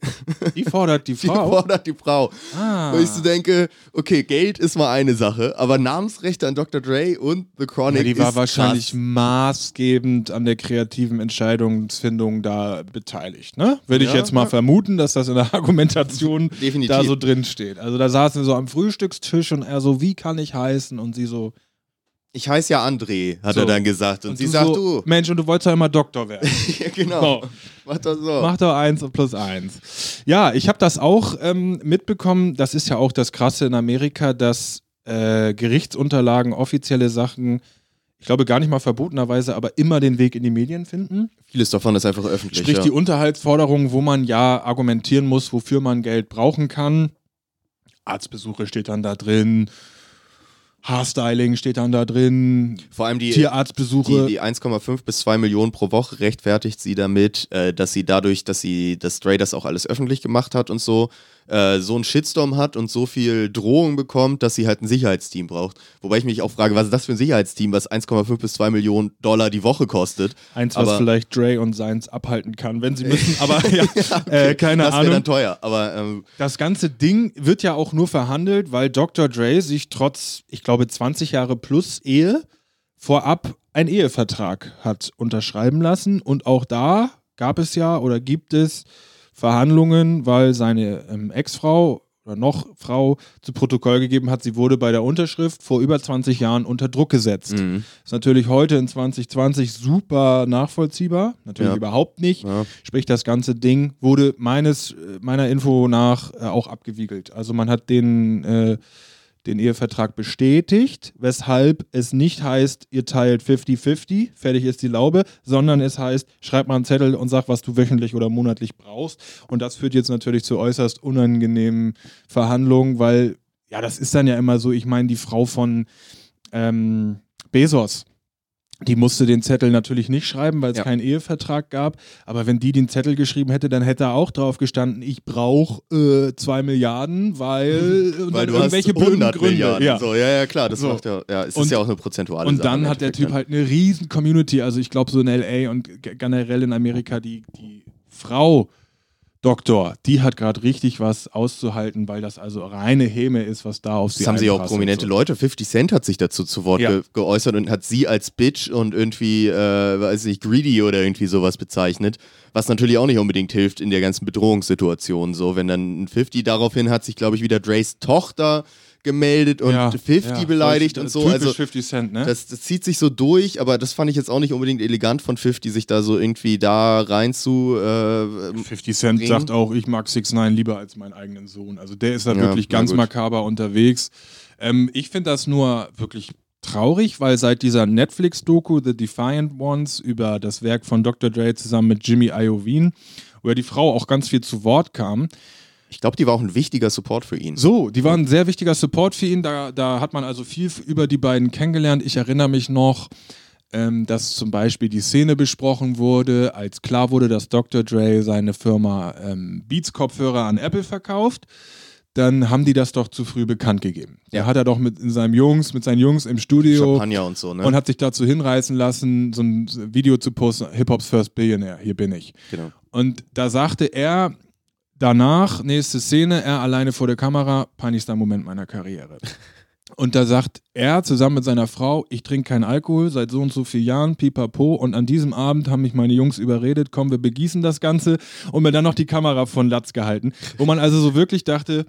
Die fordert die
Die
Frau.
fordert die Frau.
Ah.
Wo ich so denke, okay, Geld ist mal eine Sache, aber Namensrechte an Dr. Dre und The Chronic
Ja, die war wahrscheinlich
krass.
maßgebend an der kreativen Entscheidungsfindung da beteiligt, ne? Würde ich
Ja,
jetzt mal
ja.
vermuten, dass das in der Argumentation
Definitiv.
da so drin steht. Also da saßen sie so am Frühstückstisch und er so, wie kann ich heißen? Und sie so,
Ich heiße ja André, hat
So.
er dann gesagt. Und, sie
du
sagt,
so,
du.
Mensch, und du wolltest ja immer Doktor werden.
ja, genau.
So.
Mach das so.
Mach doch eins und plus eins. Ja, ich habe das auch ähm, mitbekommen. Das ist ja auch das Krasse in Amerika, dass äh, Gerichtsunterlagen, offizielle Sachen, ich glaube gar nicht mal verbotenerweise, aber immer den Weg in die Medien finden.
Vieles davon ist einfach öffentlich.
Sprich
ja.
die Unterhaltsforderungen, wo man ja argumentieren muss, wofür man Geld brauchen kann. Arztbesuche steht dann da drin. Haarstyling steht dann da drin.
Vor allem die,
Tierarztbesuche.
die, die 1,5 bis 2 Millionen pro Woche rechtfertigt sie damit, äh, dass sie dadurch, dass sie das Dre das auch alles öffentlich gemacht hat und so, äh, so einen Shitstorm hat und so viel Drohung bekommt, dass sie halt ein Sicherheitsteam braucht. Wobei ich mich auch frage, was ist das für ein Sicherheitsteam, was 1,5 bis 2 Millionen Dollar die Woche kostet?
Eins, was
aber-
vielleicht Dre und Seins abhalten kann, wenn sie müssen. Aber ja, äh, keine
das wäre
Ahnung.
dann teuer, aber ähm,
Das ganze Ding wird ja auch nur verhandelt, weil Dr. Dre sich trotz, ich glaube, 20 Jahre plus Ehe vorab einen Ehevertrag hat unterschreiben lassen. Und auch da gab es ja oder gibt es Verhandlungen, weil seine ähm, Ex-Frau oder noch Frau zu Protokoll gegeben hat, sie wurde bei der Unterschrift vor über 20 Jahren unter Druck gesetzt.
Mhm.
Ist natürlich heute in 2020 super nachvollziehbar, natürlich
Ja.
überhaupt nicht.
Ja.
Sprich, das ganze Ding wurde meines, äh, meiner Info nach äh, auch abgewiegelt. Also man hat den, äh, den Ehevertrag bestätigt, weshalb es nicht heißt, ihr teilt 50-50, fertig ist die Laube, sondern es heißt, schreib mal einen Zettel und sag, was du wöchentlich oder monatlich brauchst. Und das führt jetzt natürlich zu äußerst unangenehmen Verhandlungen, weil, ja, das ist dann ja immer so, ich meine, die Frau von ähm, Bezos, die musste den Zettel natürlich nicht schreiben, weil es
Ja.
keinen Ehevertrag gab. Aber wenn die den Zettel geschrieben hätte, dann hätte auch drauf gestanden, ich brauche äh, zwei Milliarden, weil, und
Weil
dann
du hast
irgendwelche blöden
100
Gründe.
Milliarden.
Ja.
So, ja, ja, klar, das
So.
macht ja, ja, es
Und-
ist ja auch eine prozentuale
Und
Sache
dann hat der Typ
ne?
halt eine riesen Community. Also ich glaube so in LA und generell in Amerika, die, die Frau Doktor, die hat gerade richtig was auszuhalten, weil das also reine Häme ist, was da auf sie
Das haben sie auch prominente
So.
Leute. 50 Cent hat sich dazu zu Wort
Ja.
ge geäußert und hat sie als Bitch und irgendwie, äh, weiß nicht, greedy oder irgendwie sowas bezeichnet. Was natürlich auch nicht unbedingt hilft in der ganzen Bedrohungssituation. So, wenn dann ein 50 daraufhin hat sich, glaube ich, wieder Dre's Tochter gemeldet und
Ja,
50
ja,
beleidigt und so.
typisch
Also
50 Cent, ne?
das, das zieht sich so durch, aber das fand ich jetzt auch nicht unbedingt elegant von 50, sich da so irgendwie da rein zu. Äh,
50 Cent
bringen.
sagt auch, ich mag 6 9 lieber als meinen eigenen Sohn. Also der ist da
Ja,
wirklich ganz
gut.
makaber unterwegs. Ähm, ich finde das nur wirklich traurig, weil seit dieser Netflix-Doku The Defiant Ones über das Werk von Dr. Dre zusammen mit Jimmy Iovine, wo ja die Frau auch ganz viel zu Wort kam,
ich glaube, die war auch ein wichtiger Support für ihn.
so, die waren ein sehr wichtiger Support für ihn. Da, da hat man also viel über die beiden kennengelernt. Ich erinnere mich noch, ähm, dass zum Beispiel die Szene besprochen wurde, als klar wurde, dass Dr. Dre seine Firma ähm, Beats-Kopfhörer an Apple verkauft. Dann haben die das doch zu früh bekannt gegeben. Da
Ja.
hat er doch mit in seinem Jungs, mit seinen Jungs im Studio
Champagner und so, ne?
und hat sich dazu hinreißen lassen, so ein Video zu posten, Hip-Hops First Billionaire, hier bin ich.
genau.
Und da sagte er danach, nächste Szene, er alleine vor der Kamera, peinlichster Moment meiner Karriere. Und da sagt er zusammen mit seiner Frau, ich trinke keinen Alkohol seit so und so vielen Jahren, pipapo. Und an diesem Abend haben mich meine Jungs überredet, komm, wir begießen das Ganze und mir dann noch die Kamera von Latz gehalten. Wo man also so wirklich dachte,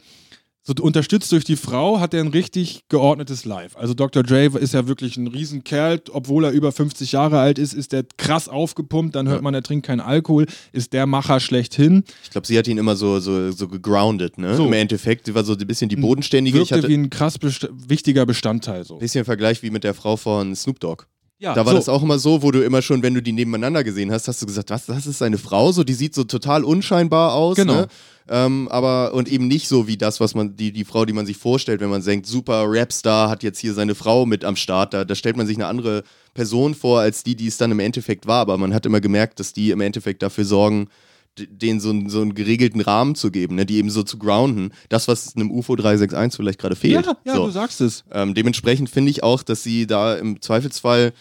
so unterstützt durch die Frau hat er ein richtig geordnetes Live. Also Dr. Dre ist ja wirklich ein Riesenkerl, obwohl er über 50 Jahre alt ist, ist der krass aufgepumpt, dann hört man, er trinkt keinen Alkohol, ist der Macher schlechthin.
Ich glaube, sie hat ihn immer so, so, so gegroundet, ne?
So.
Im Endeffekt. Sie war so ein bisschen die bodenständige. Ich
Wirkte
hatte
wie
ein
ein krass best wichtiger Bestandteil so.
bisschen Vergleich wie mit der Frau von Snoop Dogg.
Ja,
Da war
so.
das auch immer so, wo du immer schon, wenn du die nebeneinander gesehen hast, hast du gesagt, was, das ist eine Frau, so die sieht so total unscheinbar aus,
Genau.
ne? Ähm, aber und eben nicht so wie das, was man, die, die Frau, die man sich vorstellt, wenn man denkt, super Rapstar hat jetzt hier seine Frau mit am Start, da, da stellt man sich eine andere Person vor, als die, die es dann im Endeffekt war. Aber man hat immer gemerkt, dass die im Endeffekt dafür sorgen, denen so, einen- so einen geregelten Rahmen zu geben, ne? die eben so zu grounden. Das, was einem UFO 361 vielleicht gerade fehlt.
Ja, ja
so.
du sagst es.
Ähm, dementsprechend finde ich auch, dass sie da im Zweifelsfall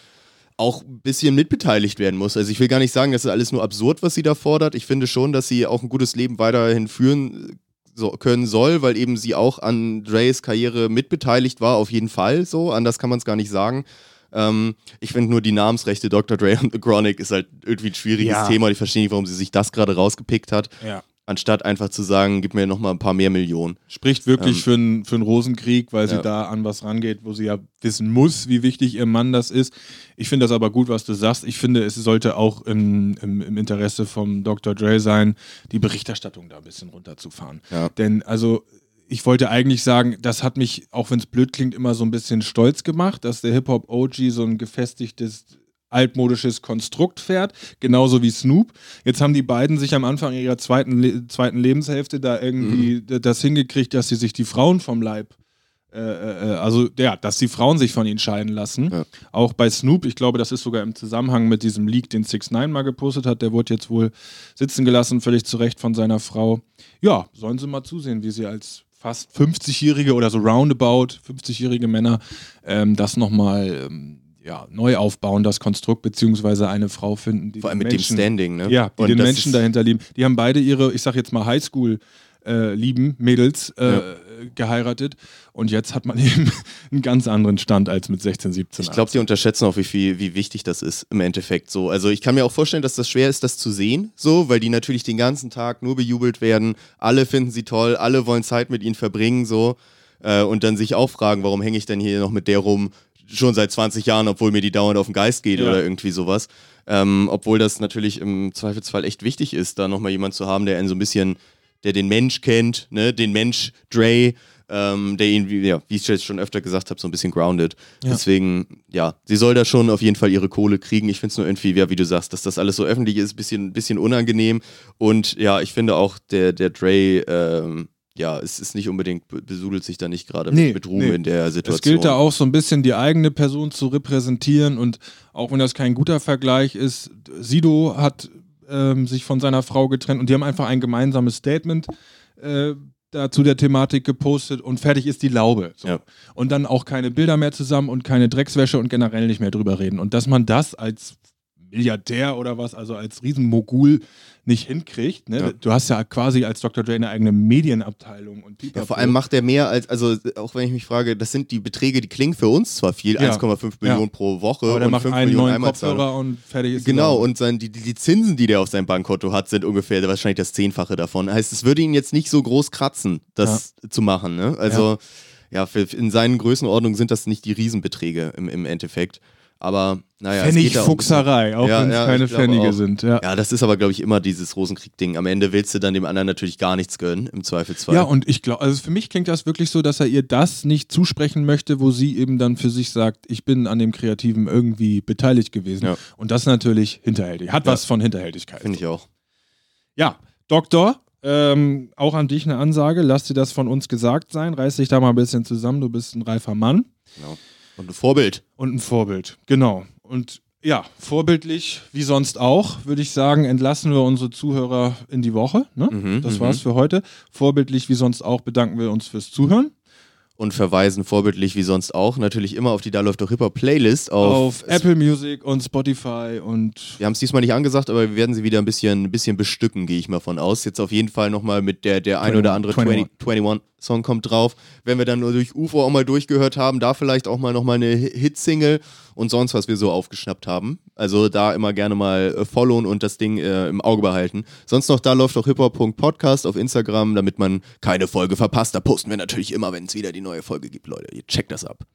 auch ein bisschen mitbeteiligt werden muss. Also ich will gar nicht sagen, das ist alles nur absurd, was sie da fordert. Ich finde schon, dass sie auch ein gutes Leben weiterhin führen so, können soll, weil eben sie auch an Dreys Karriere mitbeteiligt war, auf jeden Fall so. Anders kann man es gar nicht sagen. Ähm, ich finde nur die Namensrechte Dr. Dre und The Chronic ist halt irgendwie ein schwieriges
Ja.
Thema. Ich verstehe nicht, warum sie sich das gerade rausgepickt hat,
Ja.
anstatt einfach zu sagen, gib mir noch mal ein paar mehr Millionen.
Spricht wirklich
Ähm,
für, einen, für einen Rosenkrieg, weil sie
ja.
da an was rangeht, wo sie ja wissen muss, wie wichtig ihr Mann das ist. Ich finde das aber gut, was du sagst. Ich finde, es sollte auch im, im, im Interesse vom Dr. Dre sein, die Berichterstattung da ein bisschen runterzufahren. Denn also ich wollte eigentlich sagen, das hat mich, auch wenn es blöd klingt, immer so ein bisschen stolz gemacht, dass der Hip-Hop-OG so ein gefestigtes altmodisches Konstrukt fährt, genauso wie Snoop. Jetzt haben die beiden sich am Anfang ihrer zweiten, Le zweiten Lebenshälfte da irgendwie d- das hingekriegt, dass sie sich die Frauen vom Leib, äh, äh, also ja, dass die Frauen sich von ihnen scheiden lassen.
Ja.
Auch bei Snoop, ich glaube, das ist sogar im Zusammenhang mit diesem Leak, den 6 9 mal gepostet hat, der wurde jetzt wohl sitzen gelassen, völlig zu Recht von seiner Frau. Ja, sollen sie mal zusehen, wie sie als fast 50-Jährige oder so roundabout 50-jährige Männer ähm, das nochmal ähm, ja, neu aufbauen, das Konstrukt, beziehungsweise eine Frau finden, die
Vor allem mit
Menschen,
dem Standing, ne?
ja, die
Und
den Menschen dahinter lieben. Die haben beide ihre, ich sag jetzt mal Highschool äh, lieben Mädels äh,
Ja.
Geheiratet und jetzt hat man eben einen ganz anderen Stand als mit 16, 17.
Ich glaube, sie unterschätzen auch, wie viel, wie wichtig das ist im Endeffekt so. Also ich kann mir auch vorstellen, dass das schwer ist, das zu sehen, so, weil die natürlich den ganzen Tag nur bejubelt werden. Alle finden sie toll, alle wollen Zeit mit ihnen verbringen, so. Äh, und dann sich auch fragen, warum hänge ich denn hier noch mit der rum, schon seit 20 Jahren, obwohl mir die dauernd auf den Geist geht
Ja.
oder irgendwie sowas. Ähm, obwohl das natürlich im Zweifelsfall echt wichtig ist, da nochmal jemand zu haben, der einen so ein bisschen, der den Mensch kennt, ne, den Mensch Dre, ähm, der ihn, wie, ja, wie ich jetzt schon öfter gesagt habe, so ein bisschen grounded.
Ja.
Deswegen, ja, sie soll da schon auf jeden Fall ihre Kohle kriegen. Ich finde es nur irgendwie, ja, wie du sagst, dass das alles so öffentlich ist, bisschen, bisschen unangenehm. Und ja, ich finde auch, der, der Dre, ähm, ja, es ist nicht unbedingt, be- besudelt sich da nicht gerade
Nee,
mit, mit Ruhm
nee.
in der Situation.
Es gilt da auch so ein bisschen die eigene Person zu repräsentieren und auch wenn das kein guter Vergleich ist, Sido hat ähm, sich von seiner Frau getrennt und die haben einfach ein gemeinsames Statement äh, da zu der Thematik gepostet und fertig ist die Laube. So.
Ja.
Und dann auch keine Bilder mehr zusammen und keine Dreckswäsche und generell nicht mehr drüber reden. Und dass man das als Milliardär oder was, also als Riesenmogul nicht hinkriegt. Ne?
Ja.
Du hast ja quasi als Dr. Dre eine eigene Medienabteilung und
Ja, vor allem macht er mehr als, also auch wenn ich mich frage, das sind die Beträge, die klingen für uns zwar viel,
Ja.
1,5 Millionen pro Woche
aber
und
macht
5
einen
Millionen
neuen
Einmalzahlung.
Kopfhörer und fertig ist
Genau, und sein, die, die Zinsen, die der auf seinem Bankkonto hat, sind ungefähr wahrscheinlich das Zehnfache davon. Heißt, es würde ihn jetzt nicht so groß kratzen, das zu machen. Ne? Also, ja, in seinen Größenordnungen sind das nicht die Riesenbeträge im, im Endeffekt. Aber naja,
Pfennigfuchserei, auch
Ja,
wenn es
ja,
keine Pfennige
auch.
sind. Ja.
Ja, das ist aber, glaube ich, immer dieses Rosenkrieg-Ding. Am Ende willst du dann dem anderen natürlich gar nichts gönnen, im Zweifelsfall.
Ja, und ich glaube, also für mich klingt das wirklich so, dass er ihr das nicht zusprechen möchte, wo sie eben dann für sich sagt, ich bin an dem Kreativen irgendwie beteiligt gewesen.
Ja.
Und das natürlich hinterhältig. Hat was von Hinterhältigkeit.
Finde ich auch.
Ja, Doktor, ähm, auch an dich eine Ansage. Lass dir das von uns gesagt sein. Reiß dich da mal ein bisschen zusammen. Du bist ein reifer Mann
Genau. Und ein Vorbild.
und ein Vorbild. Genau. Und ja, vorbildlich wie sonst auch, würde ich sagen, entlassen wir unsere Zuhörer in die Woche. Ne?
Mhm,
das
mhm.
war's für heute. Vorbildlich wie sonst auch bedanken wir uns fürs Zuhören.
Und verweisen vorbildlich wie sonst auch natürlich immer auf die Da läuft doch Hip-Hop Playlist auf,
Auf Apple Music und Spotify und
Wir haben es diesmal nicht angesagt, aber wir werden sie wieder ein bisschen, ein bisschen bestücken, gehe ich mal von aus. Jetzt auf jeden Fall nochmal mit der, der ein oder andere
21.
20, 21 Song kommt drauf. Wenn wir dann nur durch UFO auch mal durchgehört haben, da vielleicht auch mal nochmal eine Hit-Single und sonst, was wir so aufgeschnappt haben. Also da immer gerne mal äh, followen und das Ding äh, im Auge behalten. Sonst noch, da läuft doch hiphop.podcast auf Instagram, damit man keine Folge verpasst. Da posten wir natürlich immer, wenn es wieder die neue Folge gibt, Leute. Ihr checkt das ab.